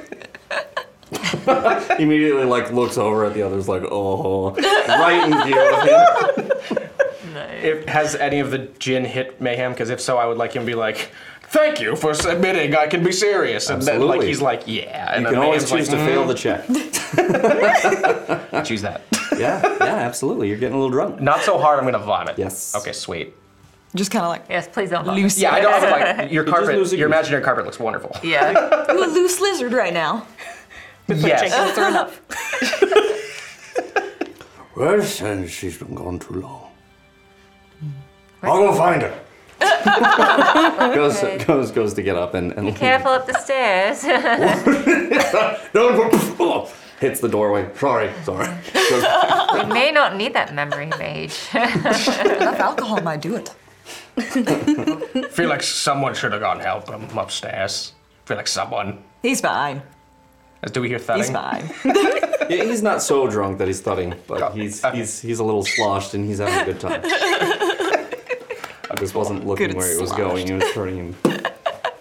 Immediately, like looks over at the others, like, oh, right in view of him. If, has any of the gin hit Mayhem? Because if so, I would like him to be like, "Thank you for submitting. I can be serious." And then like Absolutely. he's like, "Yeah." And You then can always Mayhem's choose like, to fail "Mm." the check. Choose that. Yeah, yeah, absolutely. You're getting a little drunk. Not so hard. I'm gonna vomit. Yes. Okay, sweet. Just kind of like Yes, please don't. vomit. loose. Yeah, I don't have like your just carpet. losing Your your- imaginary carpet looks wonderful. Yeah. I'm a loose lizard right now. Yes. Jenkins are enough. Well, since she's been gone too long. Hmm. I'll go find her. Goes, goes, goes to get up and, and Be careful up the stairs. Don't go. Oh, hits the doorway. Sorry, sorry. We may not need that memory mage. Enough alcohol might do it. Feel like someone should have gone help him upstairs. Feel like someone. He's fine. Do we hear thudding? He's fine. Yeah, he's not so drunk that he's thudding, but oh, he's he's he's a little sloshed and he's having a good time. I just wasn't looking Good where he was sloshed. going. He was turning him.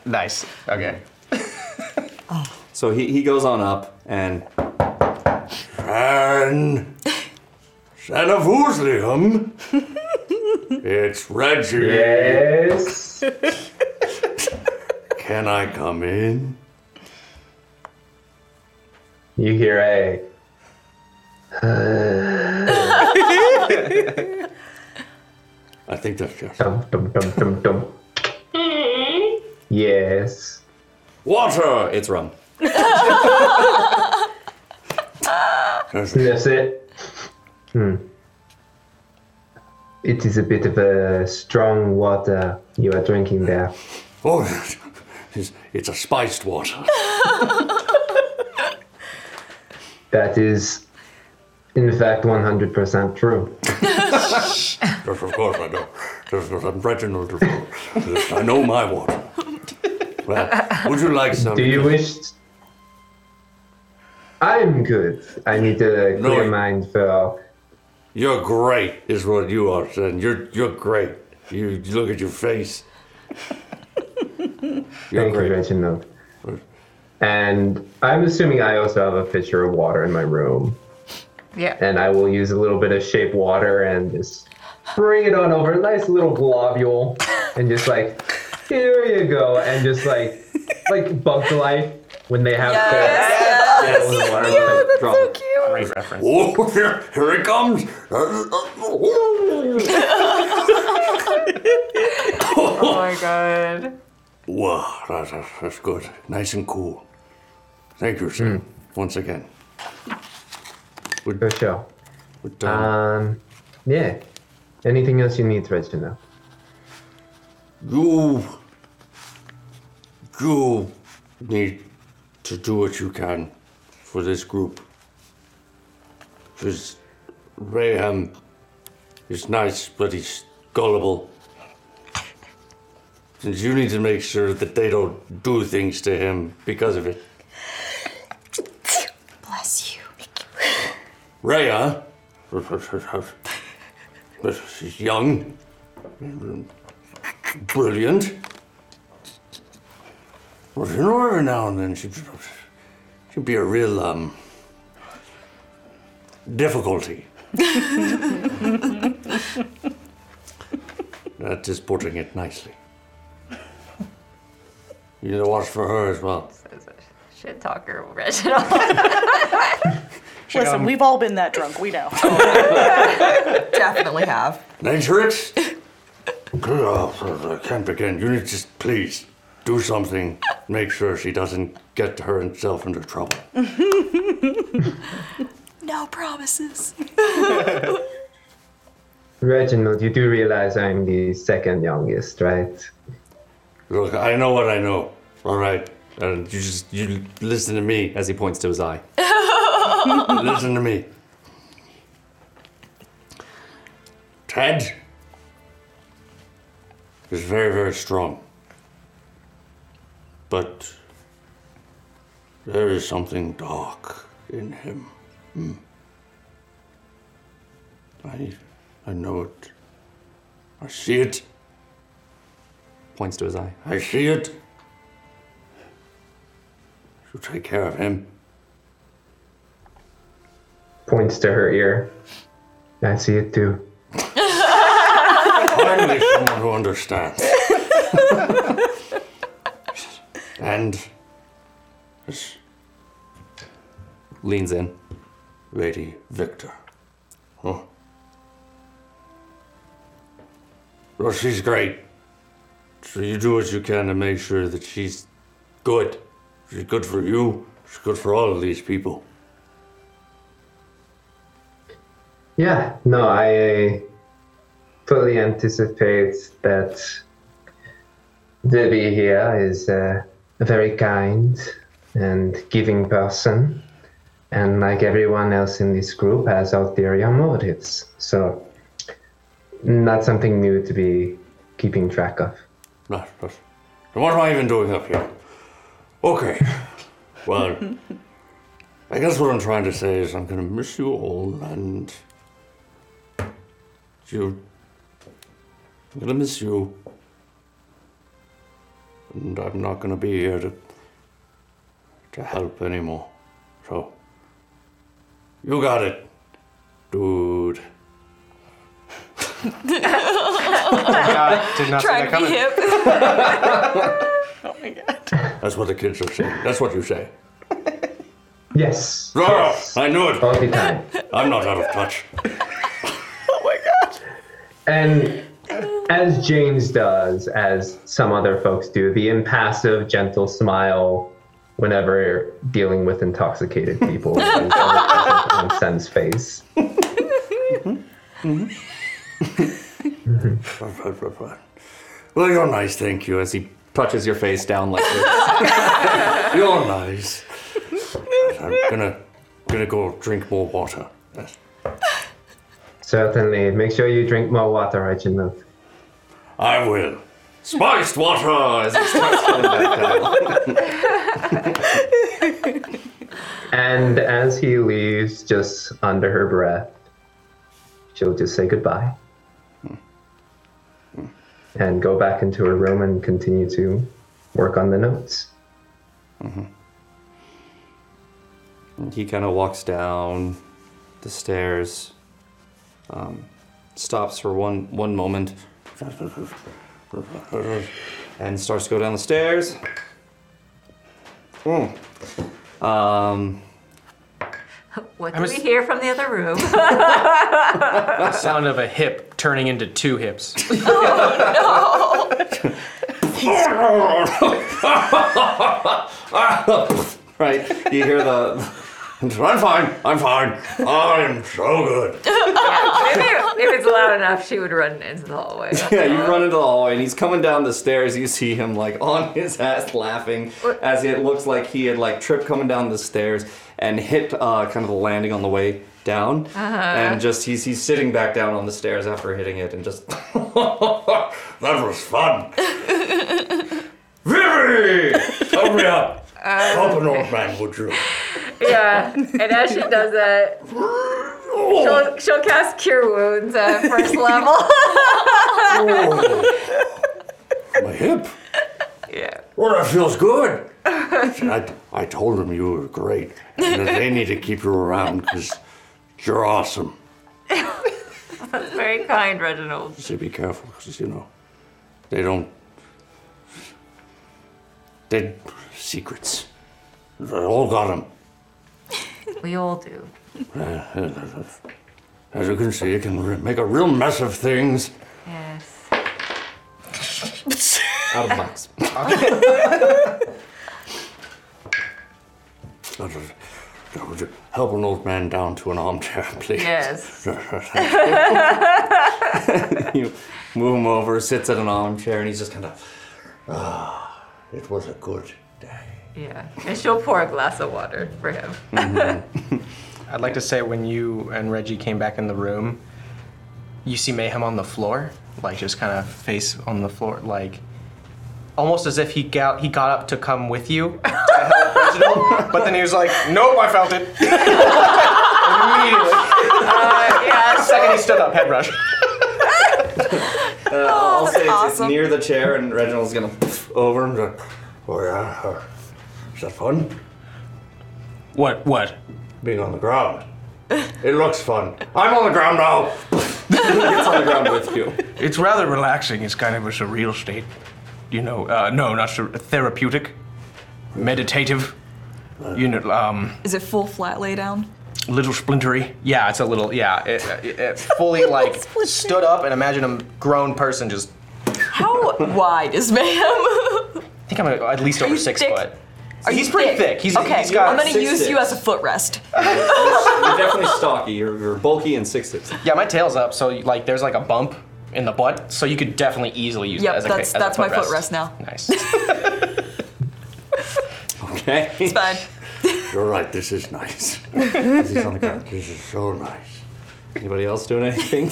Nice. Okay. So he, he goes on up and And son of Uzlium, it's Reggie. Yes. Can I come in? You hear a. I think that's just Dum, dum, dum, dum, dum. Yes. water. it's rum. Sniffs it. Hmm. It is a bit of a strong water you are drinking there. Oh, it's, it's a spiced water. That is, in fact, 100% true. Yes, of course I know. I'm. Yes, I know my water. Well, would you like some? Do you wish? I'm good. I need a No, clear mind for. You're great, is what you are saying. You're you're great. You, you look at your face. You're Thank great. you, Reginald. And I'm assuming I also have a pitcher of water in my room. yeah. And I will use a little bit of shape water and just bring it on over, a nice little globule, and just like, here you go, and just like, like Bug to Life when they have Yes. their Yes. the water, Yeah, like, that's drop so cute. Great reference. Oh, here, here it comes. Oh my god. Wow, that's, that's, that's good. Nice and cool. Thank you, sir. Once again. Good show. Good done. Um, yeah. Anything else you need, Reginald? You. You need to do what you can for this group. Because Raham is nice, but he's gullible. And you need to make sure that they don't do things to him because of it. Bless you. Rhea, she's young, brilliant. But you know, every now and then she'd, she'd be a real um, difficulty. That is putting it nicely. You need to watch for her as well. Shit talker, Reginald. Listen, we've all been that drunk. We know. Definitely have. Natrix? Oh, I can't begin. You need to just please do something. Make sure she doesn't get herself into trouble. No promises. Reginald, you do realize I'm the second youngest, right? Look, I know what I know. All right, and you just you listen to me. As he points to his eye. listen to me. Ted is very, very strong. But there is something dark in him. Hmm. I, I know it. I see it. Points to his eye. I see it. You take care of him. Points to her ear. I see it too. Finally, someone who understands. and Leans in. Lady Victor. Huh? Well, she's great. So you do what you can to make sure that she's good. She's good for you. She's good for all of these people. Yeah, no, I fully anticipate that Debbie here is uh, a very kind and giving person, and like everyone else in this group, has ulterior motives. So, not something new to be keeping track of. Right, right. And what am I even doing up here? Okay. Well, I guess what I'm trying to say is I'm gonna miss you all and you I'm gonna miss you. And I'm not gonna be here to to help anymore. So you got it, dude. God, did not see Trying that to be coming. hip. That's what the kids are saying. That's what you say. Yes. Ah, I knew it. All the time. I'm not out of touch. And as James does, as some other folks do, the impassive, gentle smile whenever dealing with intoxicated people is always present on Sen's face. Mm-hmm. Mm-hmm. Well, you're nice, thank you. As he touches your face down like this. You're nice. I'm gonna gonna go drink more water. Certainly. Make sure you drink more water, Reginald. I will. Spiced water! As back. And as he leaves, just under her breath, she'll just say goodbye. And go back into her room and continue to work on the notes. And he kind of walks down the stairs, um, stops for one one moment and starts to go down the stairs. Mm. Um, What I do was- we hear from the other room? The sound of a hip turning into two hips. right, you hear the. I'm fine. I'm fine. I'm so good. if, if it's loud enough, she would run into the hallway. Yeah, you run into the hallway and he's coming down the stairs. You see him like on his ass laughing as it looks like he had like tripped coming down the stairs and hit uh, kind of the landing on the way down. Uh-huh. And just he's he's sitting back down on the stairs after hitting it and just that was fun. Vivi, help me up. Um, Help an old man, would you? Yeah, and as she does that, she'll, she'll cast Cure Wounds at first level. Oh, my hip. Yeah. Well, that feels good. I, I told them you were great. And that they need to keep you around because you're awesome. That's very kind, Reginald. So be careful because, you know, they don't. They secrets. They all got them. We all do. As you can see, it can make a real mess of things. Yes. Out of box. Would you Help an old man down to an armchair, please. Yes. you move him over, sits in an armchair, and he's just kind of. Ah, it was a good Yeah. And she'll pour a glass of water for him. I'd like to say when you and Reggie came back in the room, you see Mayhem on the floor, like just kind of face on the floor, like almost as if he got he got up to come with you to help Reginald, but then he was like, "Nope, I felt it." Immediately. Uh, yeah. The second he stood up, head rush. Uh, I'll that's say it's, it's near the chair, and Reginald's gonna over and go, Oh, yeah. uh, Is that fun? What? What? Being on the ground. It looks fun. I'm on the ground now. gets on the ground with you. It's rather relaxing. It's kind of a surreal state. You know, uh, no, not sur- therapeutic, meditative. You know, um, Is it full flat lay down? little splintery. Yeah, it's a little yeah. It, it, it fully like stood up and imagine a grown person just. How wide is Mayhem? I think I'm at least Are over you six thick? foot. Are he's you pretty thick. He's okay. he's got. I'm gonna use you as a footrest. You're definitely stocky. You're, you're bulky and six six. Yeah, my tail's up, so like there's like a bump in the butt, so you could definitely easily use Yep, that as a that's as a that's my footrest. footrest now. Nice. Okay. It's fine. You're right. This is nice. He's on the ground. This is so nice. Anybody else doing anything?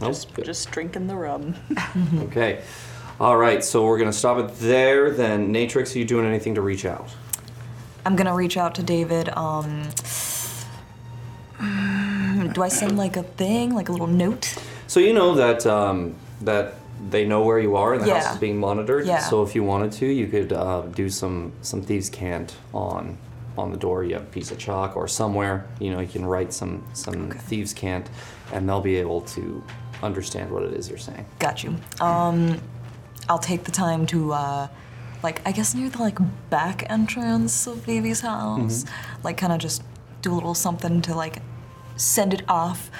nope. Good. Just drinking the rum. Okay. All right. So we're gonna stop it there. Then, Natrix, are you doing anything to reach out? I'm gonna reach out to David. Um, do I send like a thing, like a little note? So you know that um, that they know where you are and the house is being monitored. Yeah. So if you wanted to, you could uh, do some some thieves' cant on on the door. You have a piece of chalk or somewhere. You know you can write some some thieves' cant, and they'll be able to understand what it is you're saying. Got you. Um, I'll take the time to, uh, like, I guess near the like back entrance of Vivi's house, like, kind of just do a little something to like send it off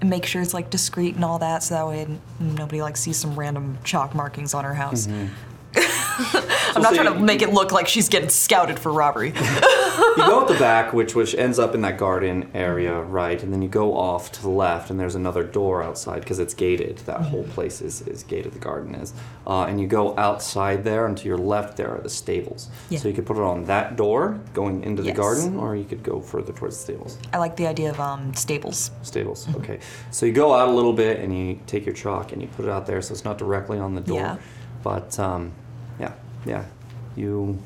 and make sure it's like discreet and all that, so that way nobody like sees some random chalk markings on her house. I'm not So trying to you- make it look like she's getting scouted for robbery. you go at the back, which which ends up in that garden area, right? And then you go off to the left, and there's another door outside because it's gated. That whole place is, is gated. The garden is, uh, and you go outside there, and to your left there are the stables. Yeah. So you could put it on that door going into the Yes. garden, or you could go further towards the stables. I like the idea of um, stables. Stables. Okay. So you go out a little bit, and you take your chalk and you put it out there, so it's not directly on the door. Yeah. But um, yeah, yeah, you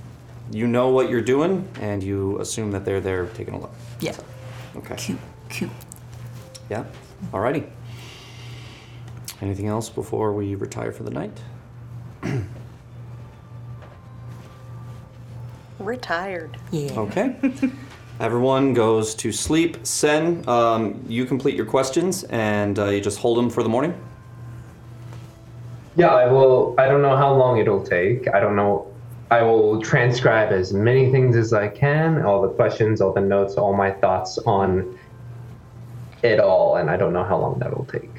you know what you're doing, and you assume that they're there taking a look. Yeah. Okay. Cute, cute. Yeah. Alrighty. Anything else before we retire for the night? Retired. Yeah. Okay. Everyone goes to sleep. Sen, um, you complete your questions and uh, you just hold them for the morning. Yeah, I will. I don't know how long it'll take. I don't know. I will transcribe as many things as I can, all the questions, all the notes, all my thoughts on it all, and I don't know how long that'll take.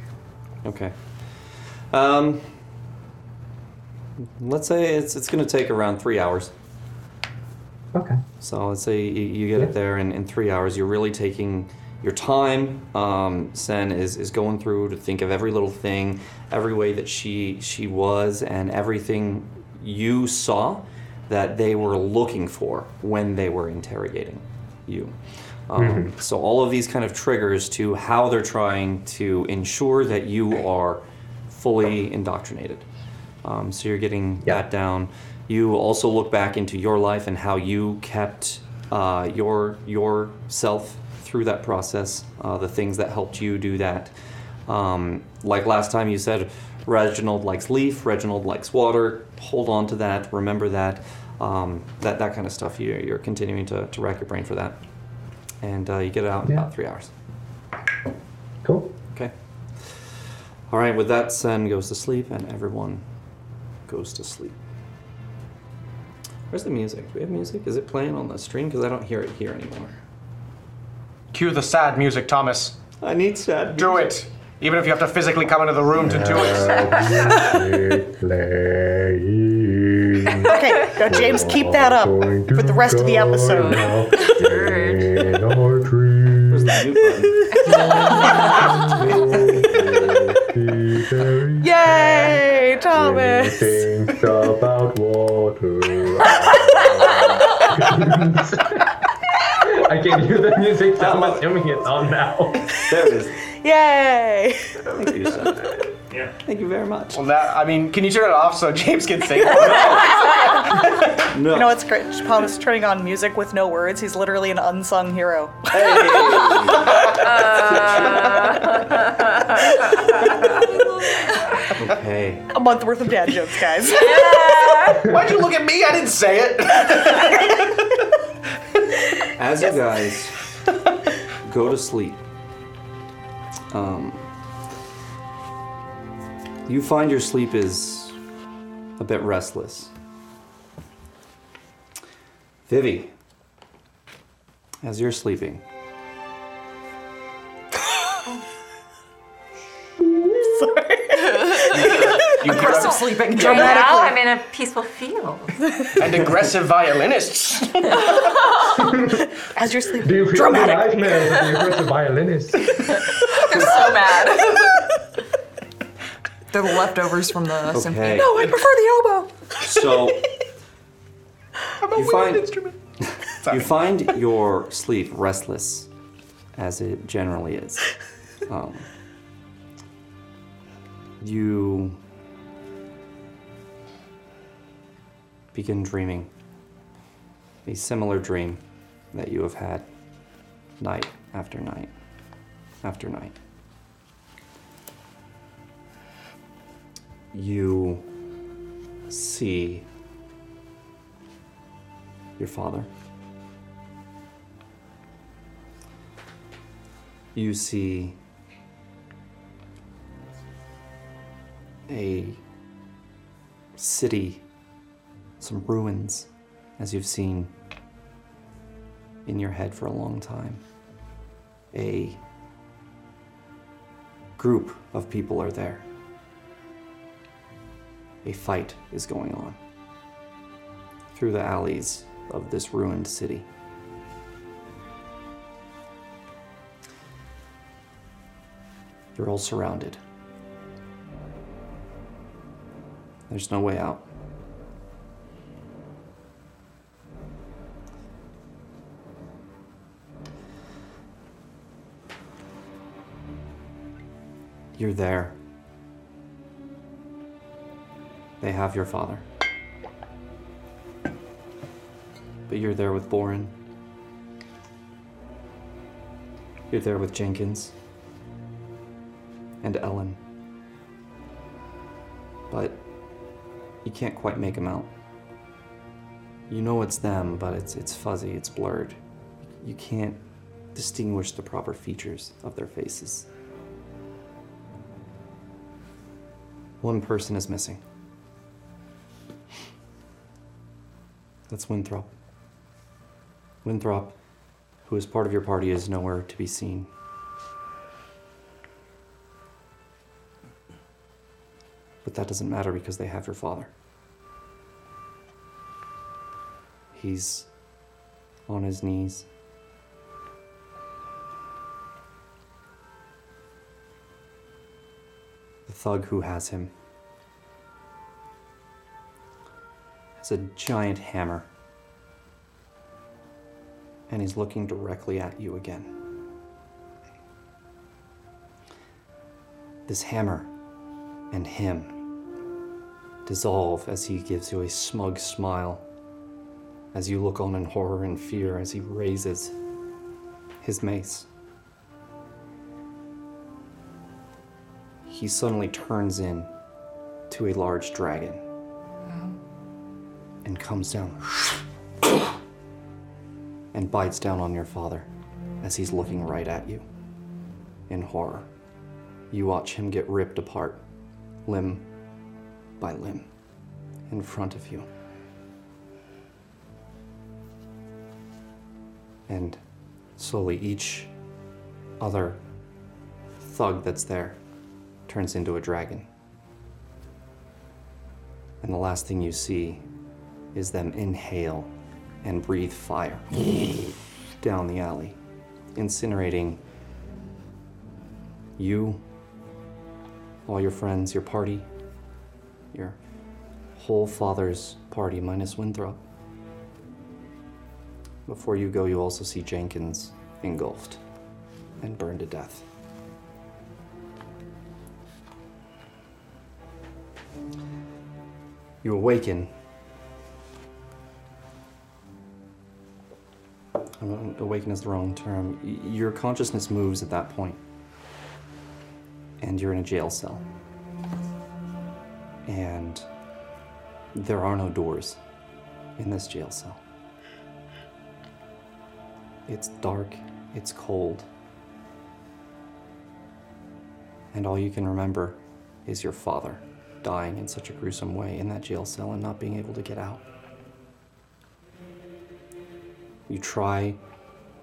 Okay. Um, let's say it's it's going to take around three hours. Okay. So let's say you, you get it there in, in three hours. You're really taking your time. Um, Sen is, is going through to think of every little thing, every way that she she was, and everything you saw that they were looking for when they were interrogating you. Um, So all of these kind of triggers to how they're trying to ensure that you are fully indoctrinated. Um, so you're getting that down. You also look back into your life and how you kept uh, your yourself through that process. Uh, the things that helped you do that. Um, like last time, you said Reginald likes leaf. Reginald likes water. Hold on to that. Remember that. Um, that that kind of stuff. You, you're continuing to, to rack your brain for that, and uh, you get it out in Yeah. about three hours. Cool. Okay. All right. With that, Sen goes to sleep, and everyone goes to sleep. Where's the music? Do we have music? Is it playing on the stream? Because I don't hear it here anymore. Cue the sad music, Thomas. I need sad music. Do it. Even if you have to physically come into the room to do it. Okay, now James, keep that up for the rest of the episode. Where's the Yay, Thomas! Think about water. I can hear the music, so I'm assuming it's on now. There it is. Yay! Thank you, Yeah. Thank you very much. Well, that I mean, can you turn it off so James can sing? No. You know what's great? Thomas turning on music with no words. He's literally an unsung hero. Okay. A month worth of dad jokes, guys. Why'd you look at me? I didn't say it. As you guys go to sleep, um, you find your sleep is a bit restless. Vivi, as you're sleeping, You Aggressive sleeping. Now I'm in a peaceful field. and aggressive violinists. As you're sleeping. Do you feel Dramatic. the nightmares of the aggressive violinist? They're so mad. They're the leftovers from the symphony. No, I prefer the oboe. so you find instrument. you find your sleep restless, as it generally is. Um, you begin dreaming a similar dream that you have had night after night after night. You see your father. You see a city, some ruins, as you've seen in your head for a long time. A group of people are there. A fight is going on through the alleys of this ruined city. You're all surrounded. There's no way out. You're there. They have your father. But you're there with Boren. You're there with Jenkins. And Ellen. But you can't quite make them out. You know it's them, but it's it's fuzzy, it's blurred. you can't distinguish the proper features of their faces. One person is missing. That's Winthrop. Winthrop, who is part of your party, is nowhere to be seen. But that doesn't matter because they have your father. He's on his knees. Thug who has him has a giant hammer. And he's looking directly at you again. This hammer and him dissolve as he gives you a smug smile as you look on in horror and fear as he raises his mace. He suddenly turns in to a large dragon and comes down and bites down on your father as he's looking right at you in horror. You watch him get ripped apart, limb by limb, in front of you. And slowly, each other thug that's there turns into a dragon. And the last thing you see is them inhale and breathe fire down the alley, incinerating you, all your friends, your party, your whole father's party minus Winthrop. Before you go, you also see Jenkins engulfed and burned to death. You awaken. Awaken is the wrong term. Your consciousness moves at that point, and you're in a jail cell. And there are no doors in this jail cell. It's dark, it's cold, and all you can remember is your father dying in such a gruesome way in that jail cell and not being able to get out. You try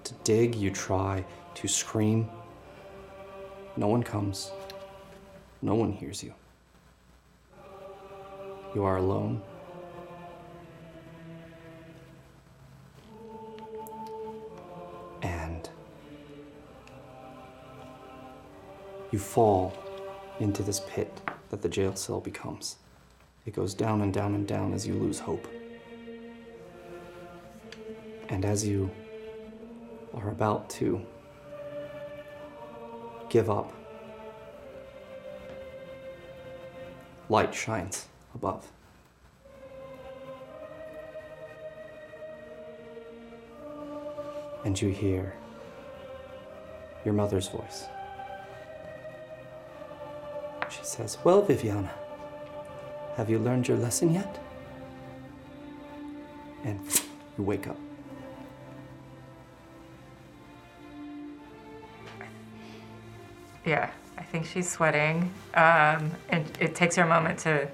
to dig, you try to scream. No one comes, no one hears you. You are alone. And you fall into this pit that the jail cell becomes. It goes down and down and down as you lose hope. And as you are about to give up, light shines above. And you hear your mother's voice. Says, Well, Viviana, have you learned your lesson yet? And you wake up. Yeah, I think she's sweating. Um, and it takes her a moment to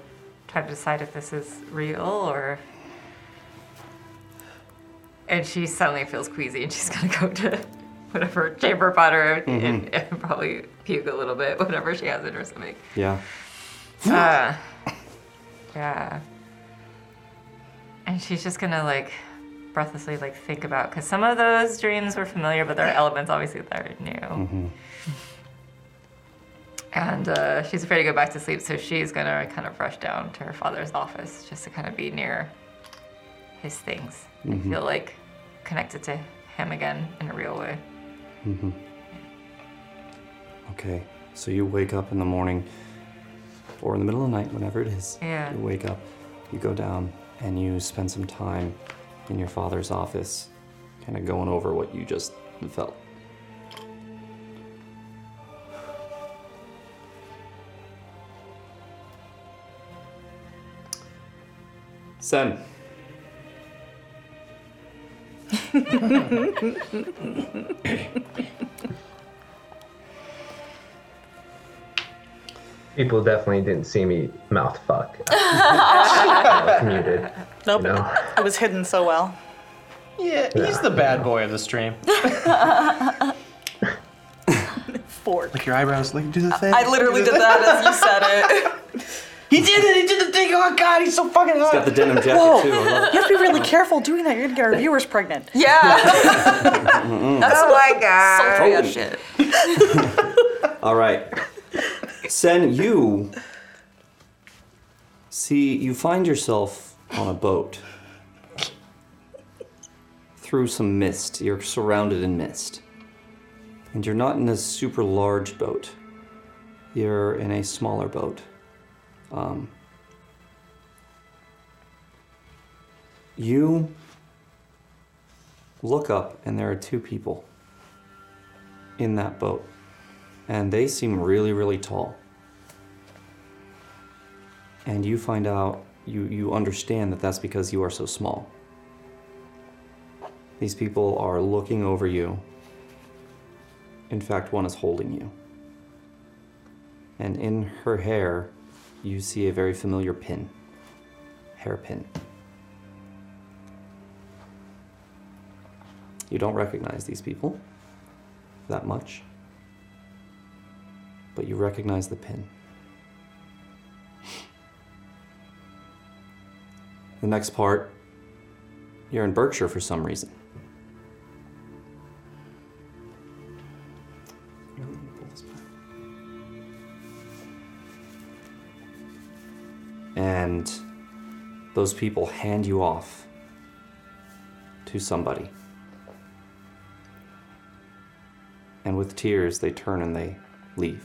try to decide if this is real or. And she suddenly feels queasy and she's gonna go to whatever chamber potter and, Mhm. and probably puke a little bit, whatever she has in her stomach. Yeah. Uh, yeah. And she's just gonna like breathlessly like think about because some of those dreams were familiar, but there are elements obviously that are new. Mm-hmm. And uh, she's afraid to go back to sleep, so she's gonna kind of rush down to her father's office just to kind of be near his things and Mhm. feel like connected to him again in a real way. Mm-hmm. Okay, so you wake up in the morning, or in the middle of the night, whenever it is. Yeah. You wake up, you go down, and you spend some time in your father's office, kind of going over what you just felt. Sen. People definitely didn't see me mouth fuck. I was muted. Nope. You know? It was hidden so well. Yeah, he's the bad boy of the stream. Fork. Like your eyebrows, like do the thing. I literally did that as you said it. He did it. He did the thing. Oh god, he's so fucking hot. Got the denim jacket Whoa. too. I love it. You have to be really careful doing that. You're gonna get our viewers pregnant. Yeah. Mm-hmm. That's Oh my god. sultry as shit. All right. Sen, you see, you find yourself on a boat through some mist. You're surrounded in mist. And you're not in a super large boat, you're in a smaller boat. Um, you look up, and there are two people in that boat and they seem really really tall. And you find out you you understand that that's because you are so small. These people are looking over you. In fact one is holding you. And in her hair you see a very familiar pin hairpin you don't recognize these people that much but you recognize the pin. The next part, you're in Berkshire for some reason. And those people hand you off to somebody. And with tears, they turn and they leave.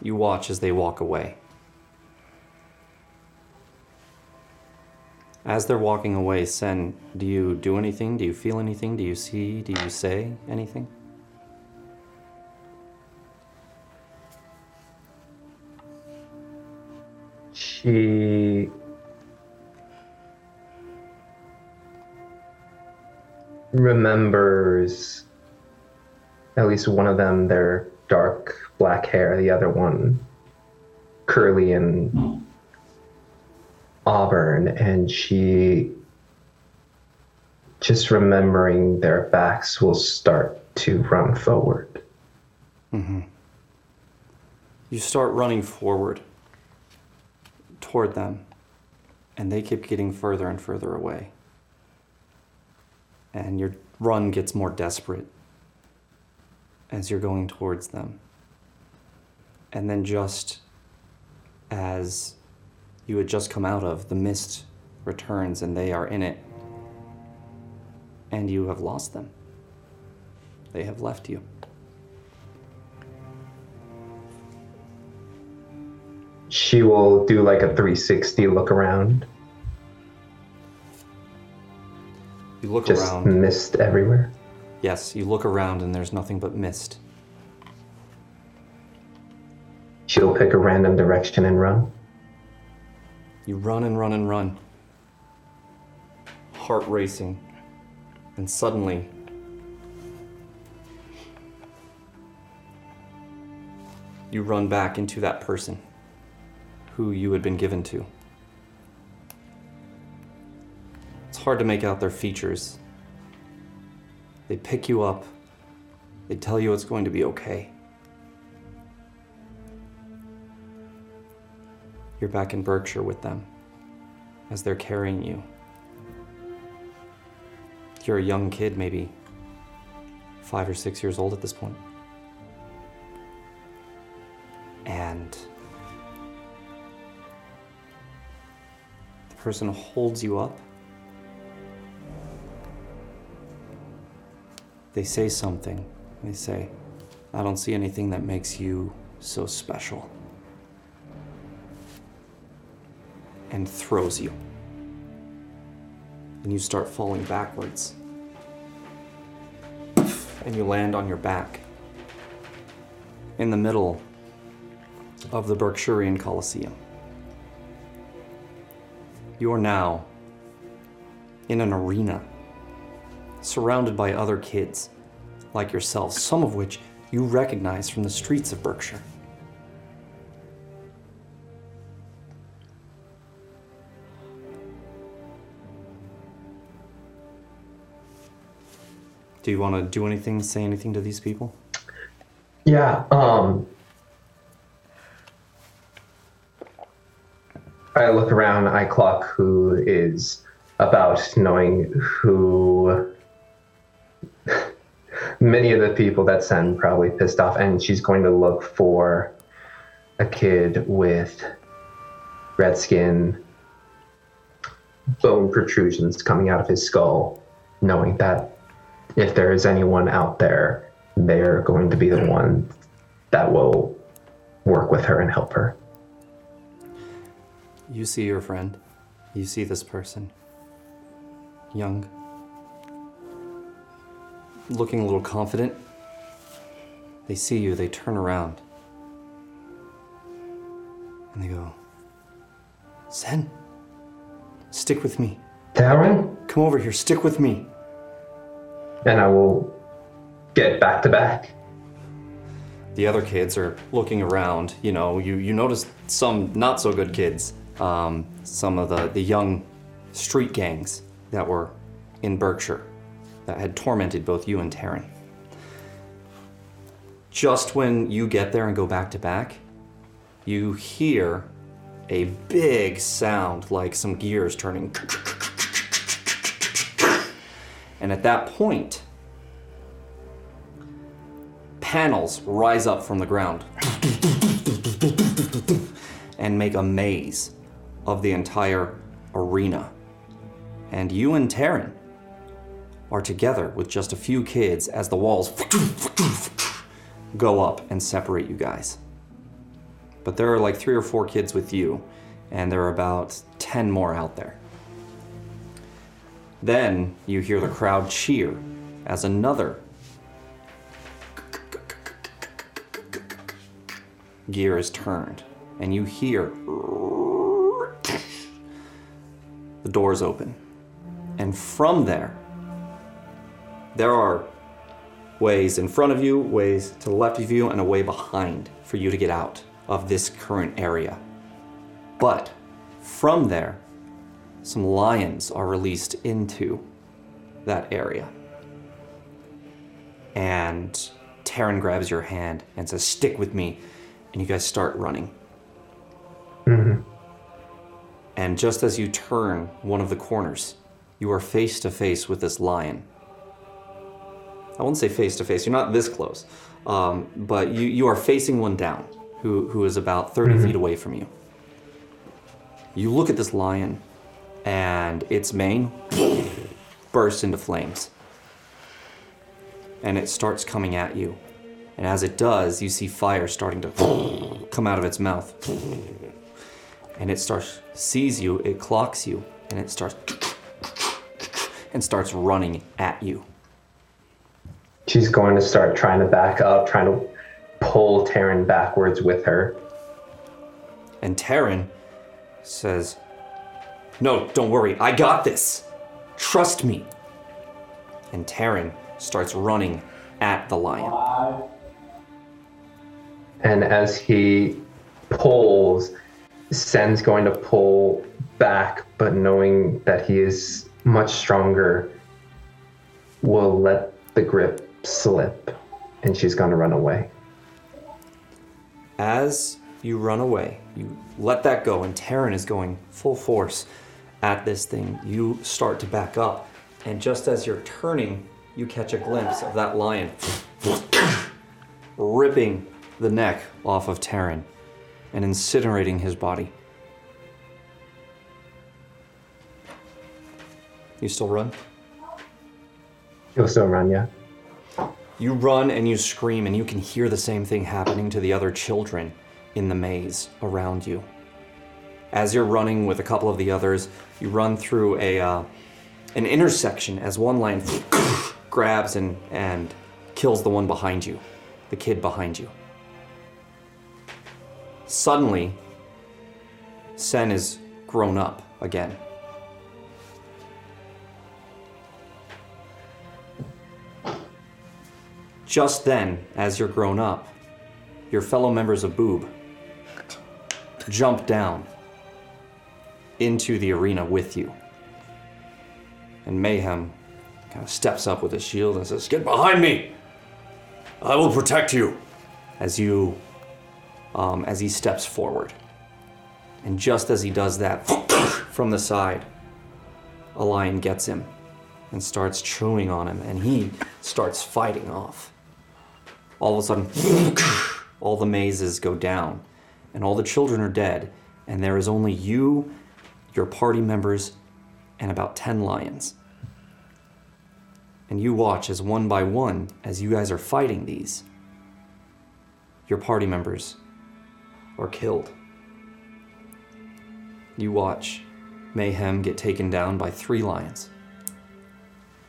You watch as they walk away. As they're walking away, Sen, do you do anything? Do you feel anything? Do you see? Do you say anything? She remembers at least one of them their dark black hair, the other one curly and auburn, and she just remembering their backs will start to run forward. Mm-hmm. You start running forward toward them, and they keep getting further and further away. And your run gets more desperate as you're going towards them. And then, just as you had just come out of, the mist returns and they are in it. And you have lost them. They have left you. She will do like a 360 look around, You look just around. mist everywhere. Yes, you look around and there's nothing but mist. She'll pick a random direction and run. You run and run and run. Heart racing. And suddenly, you run back into that person who you had been given to. It's hard to make out their features. They pick you up, they tell you it's going to be okay. You're back in Berkshire with them as they're carrying you. You're a young kid, maybe five or six years old at this point. Person holds you up. They say something. They say, I don't see anything that makes you so special. and throws you. And you start falling backwards. And you land on your back in the middle of the Berkshirian Coliseum. You are now in an arena, surrounded by other kids like yourselves, some of which you recognize from the streets of Berkshire. Do you want to do anything, say anything to these people? Yeah, um I look around, I clock who is about knowing who many of the people that Sen probably pissed off, and she's going to look for a kid with red skin, bone protrusions coming out of his skull, knowing that if there is anyone out there, they're going to be the one that will work with her and help her. You see your friend. You see this person. Young. Looking a little confident. They see you, they turn around. And they go, Sen, stick with me. Taryn? Come over here, stick with me. And I will get back to back. The other kids are looking around. You know, you, you notice some not so good kids, um, some of the, the young street gangs that were in Berkshire that had tormented both you and Taryn. Just when you get there and go back to back, you hear a big sound like some gears turning. And at that point, panels rise up from the ground and make a maze of the entire arena. And you and Taryn are together with just a few kids as the walls go up and separate you guys. But there are like three or four kids with you, and there are about 10 more out there. Then you hear the crowd cheer as another gear is turned, and you hear doors open. And from there, there are ways in front of you, ways to the left of you, and a way behind for you to get out of this current area. But from there, some lions are released into that area. And Taryn grabs your hand and says, Stick with me. And you guys start running. Mm-hmm. And just as you turn one of the corners, you are face to face with this lion. I won't say face to face, you're not this close, um, but you, you are facing one down who, who is about 30 feet away from you. You look at this lion, and its mane bursts into flames. And it starts coming at you. And as it does, you see fire starting to come out of its mouth. And it starts, sees you, it clocks you, and it starts, and starts running at you. She's going to start trying to back up, trying to pull Taryn backwards with her. And Taryn says, No, don't worry, I got this. Trust me. And Taryn starts running at the lion. And as he pulls, Sen's going to pull back, but knowing that he is much stronger, will let the grip slip, and she's going to run away. As you run away, you let that go, and Taryn is going full force at this thing. You start to back up, and just as you're turning, you catch a glimpse of that lion ripping the neck off of Taryn and incinerating his body. You still run? You'll still run, yeah. You run and you scream, and you can hear the same thing happening to the other children in the maze around you. As you're running with a couple of the others, you run through a uh, an intersection as one lion grabs and, and kills the one behind you, the kid behind you. Suddenly, Sen is grown up again. Just then, as you're grown up, your fellow members of Boob jump down into the arena with you. And Mayhem kind of steps up with his shield and says, Get behind me! I will protect you! As you um, as he steps forward. And just as he does that, from the side, a lion gets him and starts chewing on him, and he starts fighting off. All of a sudden, all the mazes go down, and all the children are dead, and there is only you, your party members, and about 10 lions. And you watch as one by one, as you guys are fighting these, your party members are killed. You watch Mayhem get taken down by three lions.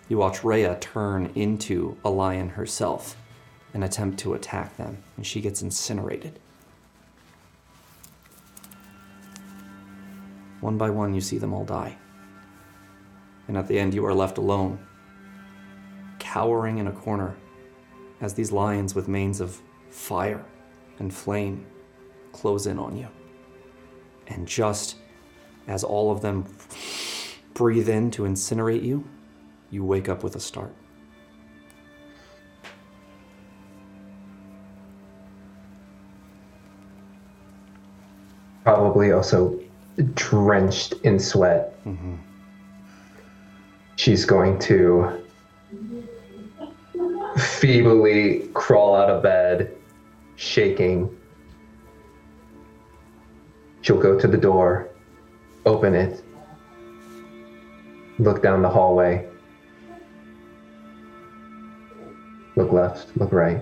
You watch Rhea turn into a lion herself and attempt to attack them, and she gets incinerated. One by one, you see them all die. And at the end, you are left alone, cowering in a corner as these lions with manes of fire and flame close in on you. And just as all of them breathe in to incinerate you, you wake up with a start. Probably also drenched in sweat. Mm-hmm. She's going to feebly crawl out of bed, shaking. She'll go to the door, open it, look down the hallway, look left, look right.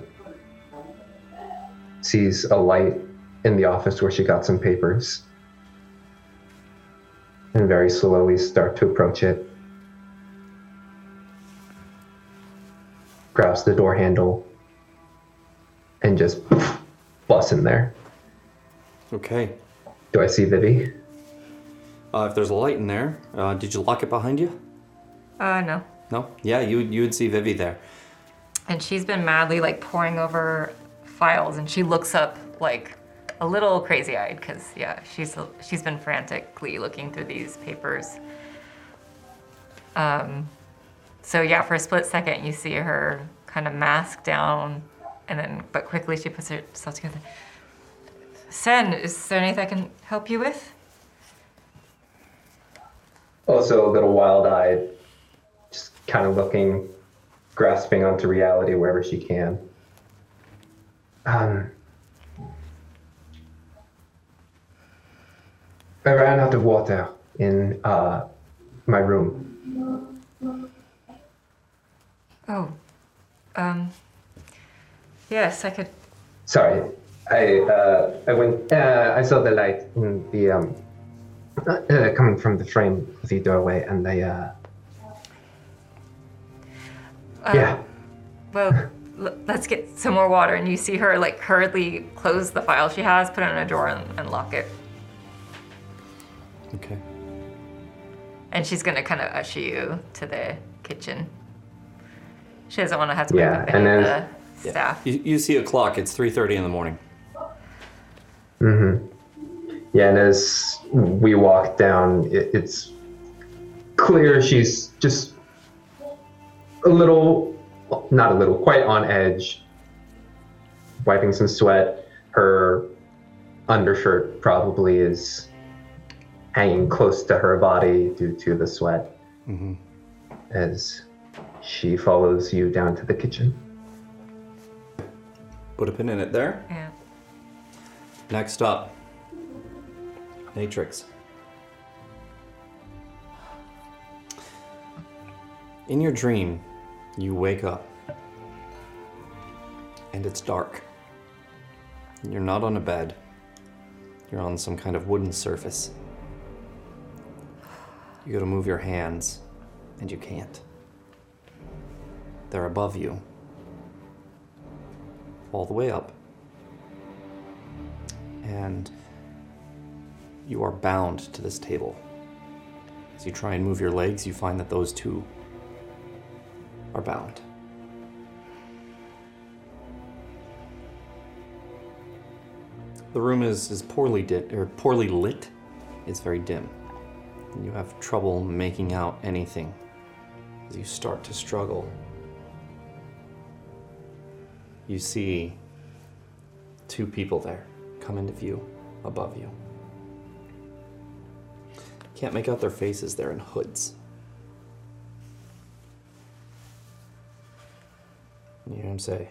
Sees a light in the office where she got some papers. And very slowly start to approach it. Grabs the door handle and just busts in there. Okay. Do I see Vivi? Uh, if there's a light in there, uh, did you lock it behind you? Uh, no. No? Yeah, you, you would see Vivi there. And she's been madly like poring over files, and she looks up like a little crazy-eyed because yeah, she's she's been frantically looking through these papers. Um, so yeah, for a split second, you see her kind of mask down, and then but quickly she puts herself together. Sen, is there anything I can help you with? Also a little wild eyed, just kind of looking, grasping onto reality wherever she can. Um, I ran out of water in uh, my room. Oh, um, yes, I could. Sorry, I uh, I went. Uh, I saw the light in the um, uh, coming from the frame of the doorway, and I. Uh, Uh, yeah. Well, l- let's get some more water, and you see her like hurriedly close the file she has, put it in a drawer, and, and lock it. Okay. And she's gonna kind of usher you to the kitchen. She doesn't want to have to Yeah, wake and then- the staff. You, you see a clock, it's 3.30 in the morning. Hmm Yeah, and as we walk down, it, it's clear she's just a little, not a little, quite on edge, wiping some sweat. Her undershirt probably is hanging close to her body due to the sweat Mm-hmm. as she follows you down to the kitchen. Put a pin in it there. Yeah. Next up, Matrix. In your dream, you wake up and it's dark. You're not on a bed, you're on some kind of wooden surface. You go to move your hands and you can't. They're above you, all the way up and you are bound to this table. As you try and move your legs, you find that those two are bound. The room is, is poorly lit, or poorly lit. It's very dim. And you have trouble making out anything as you start to struggle. You see two people there come into view above you. Can't make out their faces, they're in hoods. You hear him say,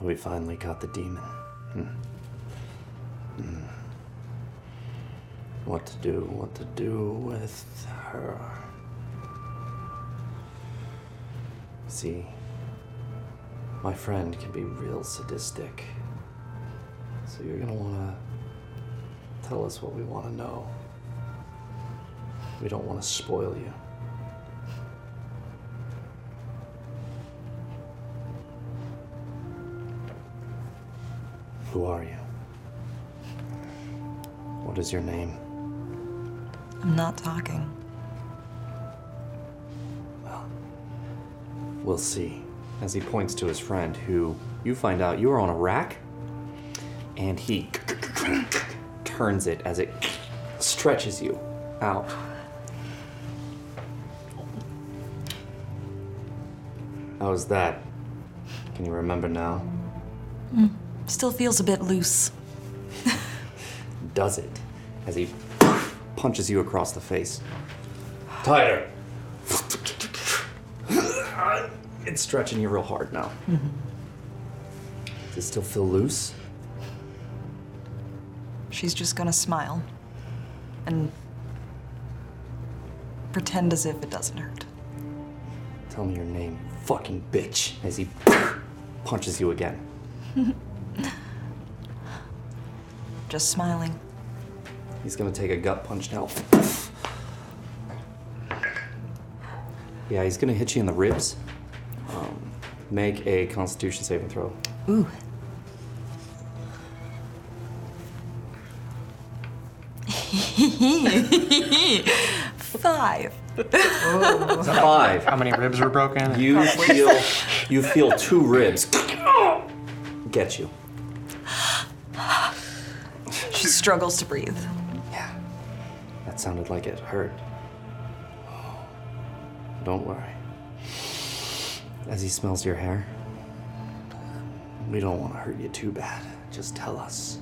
We finally got the demon. Hmm. Hmm. What to do, what to do with her. See, my friend can be real sadistic. So you're gonna wanna tell us what we wanna know. We don't wanna spoil you. Who are you? What is your name? I'm not talking. Well, we'll see. As he points to his friend, who you find out you are on a rack, and he turns it as it stretches you out. How's that? Can you remember now? Mm, Still feels a bit loose. Does it? As he punches you across the face. Tighter. It's stretching you real hard now. Does it still feel loose? She's just gonna smile and pretend as if it doesn't hurt. Tell me your name, fucking bitch, as he punches you again. just smiling. He's gonna take a gut punch now. Yeah, he's gonna hit you in the ribs. Um, make a constitution saving throw. Ooh. Five. Oh. Five. How many ribs were broken? You feel you feel two ribs get you. She struggles to breathe. Yeah. That sounded like it hurt. Don't worry. As he smells your hair, we don't want to hurt you too bad. Just tell us.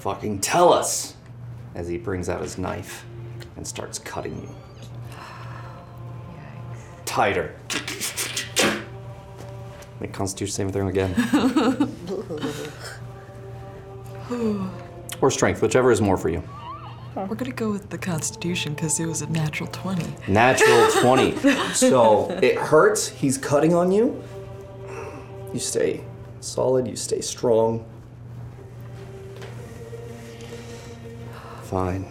Fucking tell us! As he brings out his knife and starts cutting you. Tighter. Make Constitution saving throw again. Or strength, whichever is more for you. We're gonna go with the Constitution because it was a natural 20. Natural 20. So it hurts. He's cutting on you. You stay solid, you stay strong. Fine.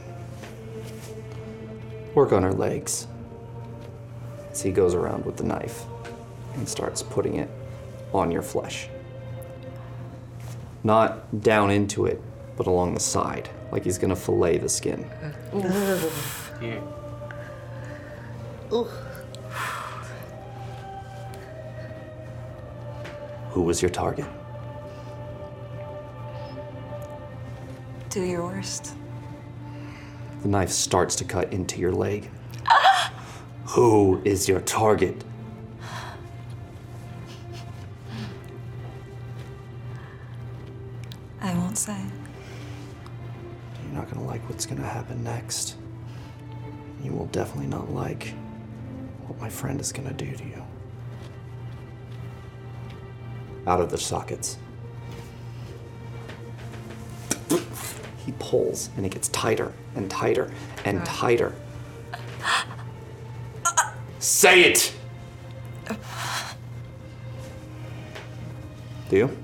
Work on her legs. As he goes around with the knife and starts putting it on your flesh. Not down into it, but along the side, like he's gonna fillet the skin. Yeah. Who was your target? Do your worst. The knife starts to cut into your leg. Who is your target? I won't say. You're not gonna like what's gonna happen next. You will definitely not like what my friend is gonna do to you. Out of the sockets. He pulls and it gets tighter and tighter and tighter. Say it! Do you?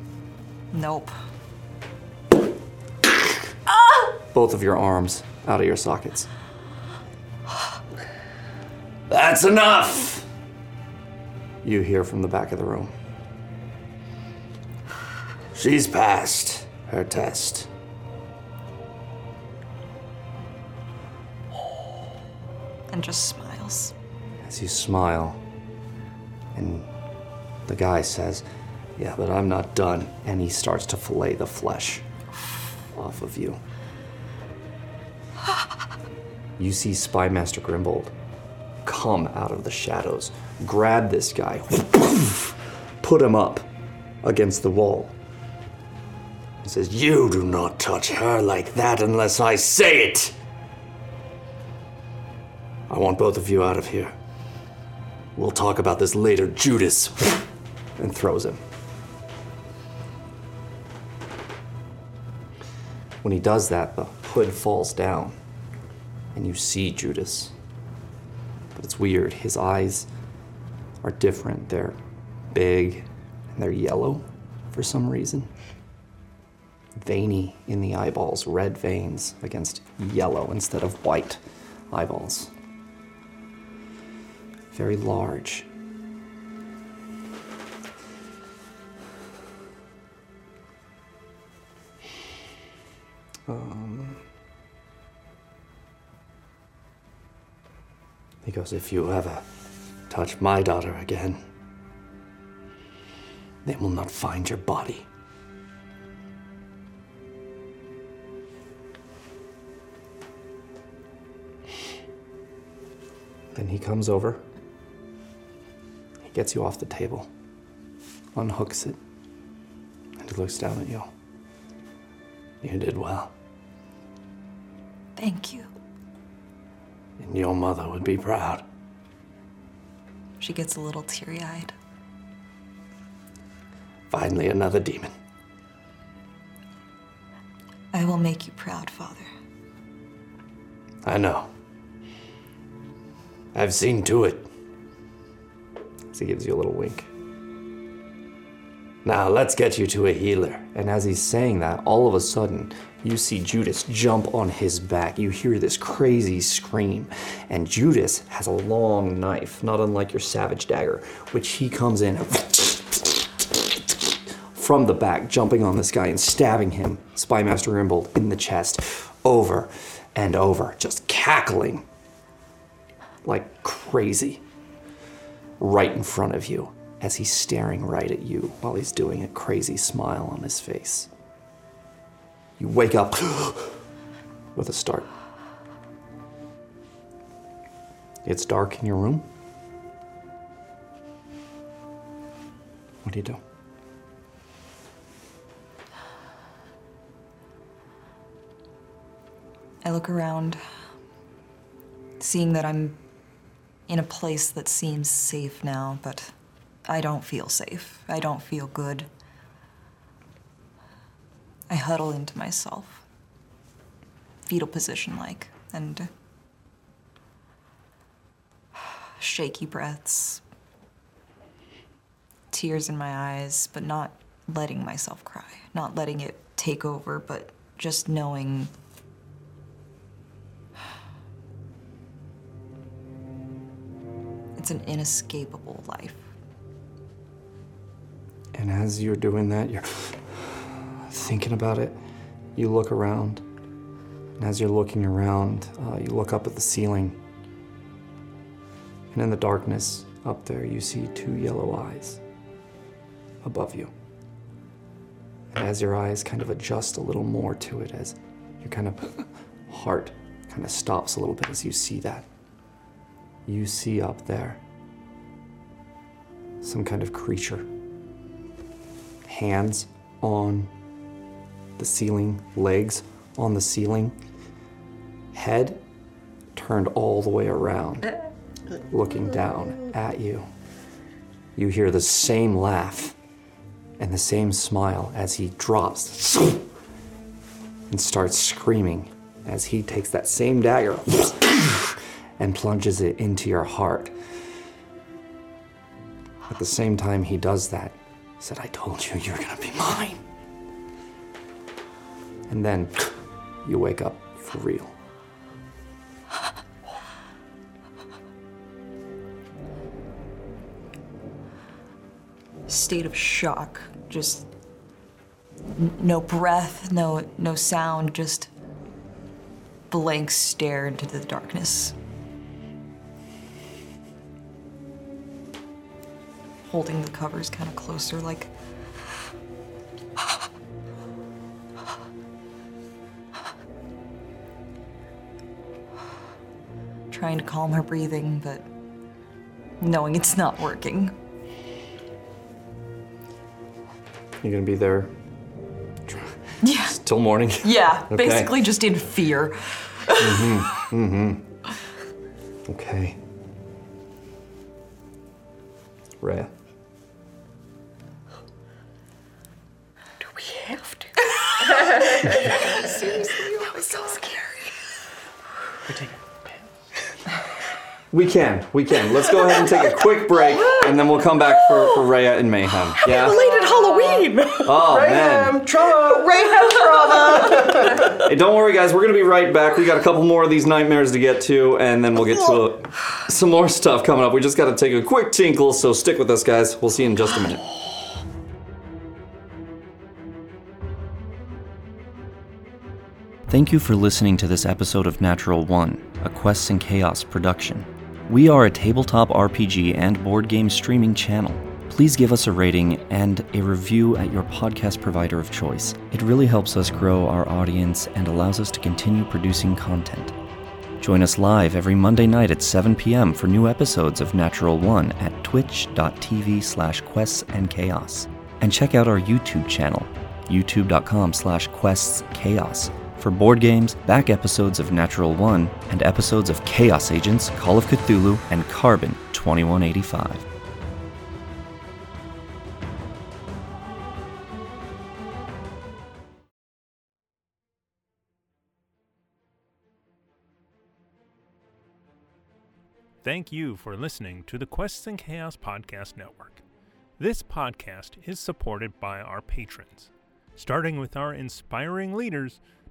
Nope. both of your arms out of your sockets. That's enough! You hear from the back of the room. She's passed her test. Just smiles. As you smile and The guy says, Yeah, but I'm not done. And he starts to fillet the flesh off of you. You see Spy Master Grimbold come out of the shadows, grab this guy, put him up against the wall. He says, You do not touch her like that unless I say it. I want both of you out of here. We'll talk about this later, Judas. And throws him. When he does that, the hood falls down, and you see Judas. But it's weird. His eyes are different. They're big and they're yellow for some reason. Veiny in the eyeballs, red veins against yellow instead of white eyeballs. Very large. Um, he If you ever touch my daughter again, they will not find your body. Then he comes over, gets you off the table, unhooks it, and he looks down at you. You did well. Thank you. And your mother would be proud. She gets a little teary eyed. Finally, another demon. I will make you proud, Father. I know. I've seen to it. As he gives you a little wink. Now, let's get you to a healer. And as he's saying that, all of a sudden, you see Judas jump on his back. You hear this crazy scream. And Judas has a long knife, not unlike your savage dagger, which he comes in from the back, jumping on this guy and stabbing him, Spymaster Rimbold, in the chest, over and over, just cackling like crazy right in front of you as he's staring right at you while he's doing a crazy smile on his face. You wake up with a start. It's dark in your room. What do you do? I look around, seeing that I'm in a place that seems safe now, but I don't feel safe. I don't feel good. I huddle into myself, fetal position like, and shaky breaths, tears in my eyes, but not letting myself cry, not letting it take over, but just knowing it's an inescapable life. And as you're doing that, you're thinking about it. You look around. And as you're looking around, uh, you look up at the ceiling. And in the darkness up there, you see two yellow eyes above you. And as your eyes kind of adjust a little more to it, as your kind of heart kind of stops a little bit as you see that, you see up there some kind of creature. Hands on the ceiling, legs on the ceiling, head turned all the way around, looking down at you. You hear the same laugh and the same smile as he drops and starts screaming as he takes that same dagger and plunges it into your heart. At the same time he does that, he said, I told you you're gonna be mine. And then you wake up for real. State of shock, just no breath, no no sound, just blank stare into the darkness. Holding the covers kind of closer, like. Trying to calm her breathing, but knowing it's not working. You're gonna be there Yeah. till morning. Yeah, Okay. basically just in fear. Mm-hmm. Mm-hmm. Okay. Rhea. We can. We can. Let's go ahead and take a quick break, and then we'll come back for, for Rhea and Mayhem. Yeah. Related Halloween. Oh, oh man. trauma. Rayhem trauma. Hey, don't worry, guys. We're gonna be right back. We got a couple more of these nightmares to get to, and then we'll get to a, some more stuff coming up. We just got to take a quick tinkle, so stick with us, guys. We'll see you in just a minute. Thank you for listening to this episode of Natural One, a Quests and Chaos production. We are a tabletop RPG and board game streaming channel. Please give us a rating and a review at your podcast provider of choice. It really helps us grow our audience and allows us to continue producing content. Join us live every Monday night at 7 p.m. for new episodes of Natural One at twitch.tv slash quests and chaos. And check out our YouTube channel, youtube.com slash quests chaos, for board games, back episodes of Natural One, and episodes of Chaos Agents, Call of Cthulhu, and Carbon 2185. Thank you for listening to the Quests and Chaos Podcast Network. This podcast is supported by our patrons, starting with our inspiring leaders,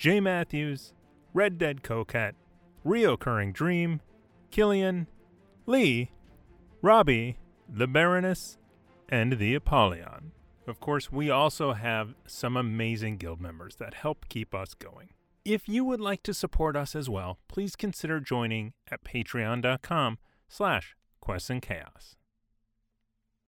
Jay Matthews, Red Dead Coquette, Reoccurring Dream, Killian, Lee, Robbie, the Baroness, and the Apollyon. Of course, we also have some amazing guild members that help keep us going. If you would like to support us as well, please consider joining at patreon.com slash quests and chaos.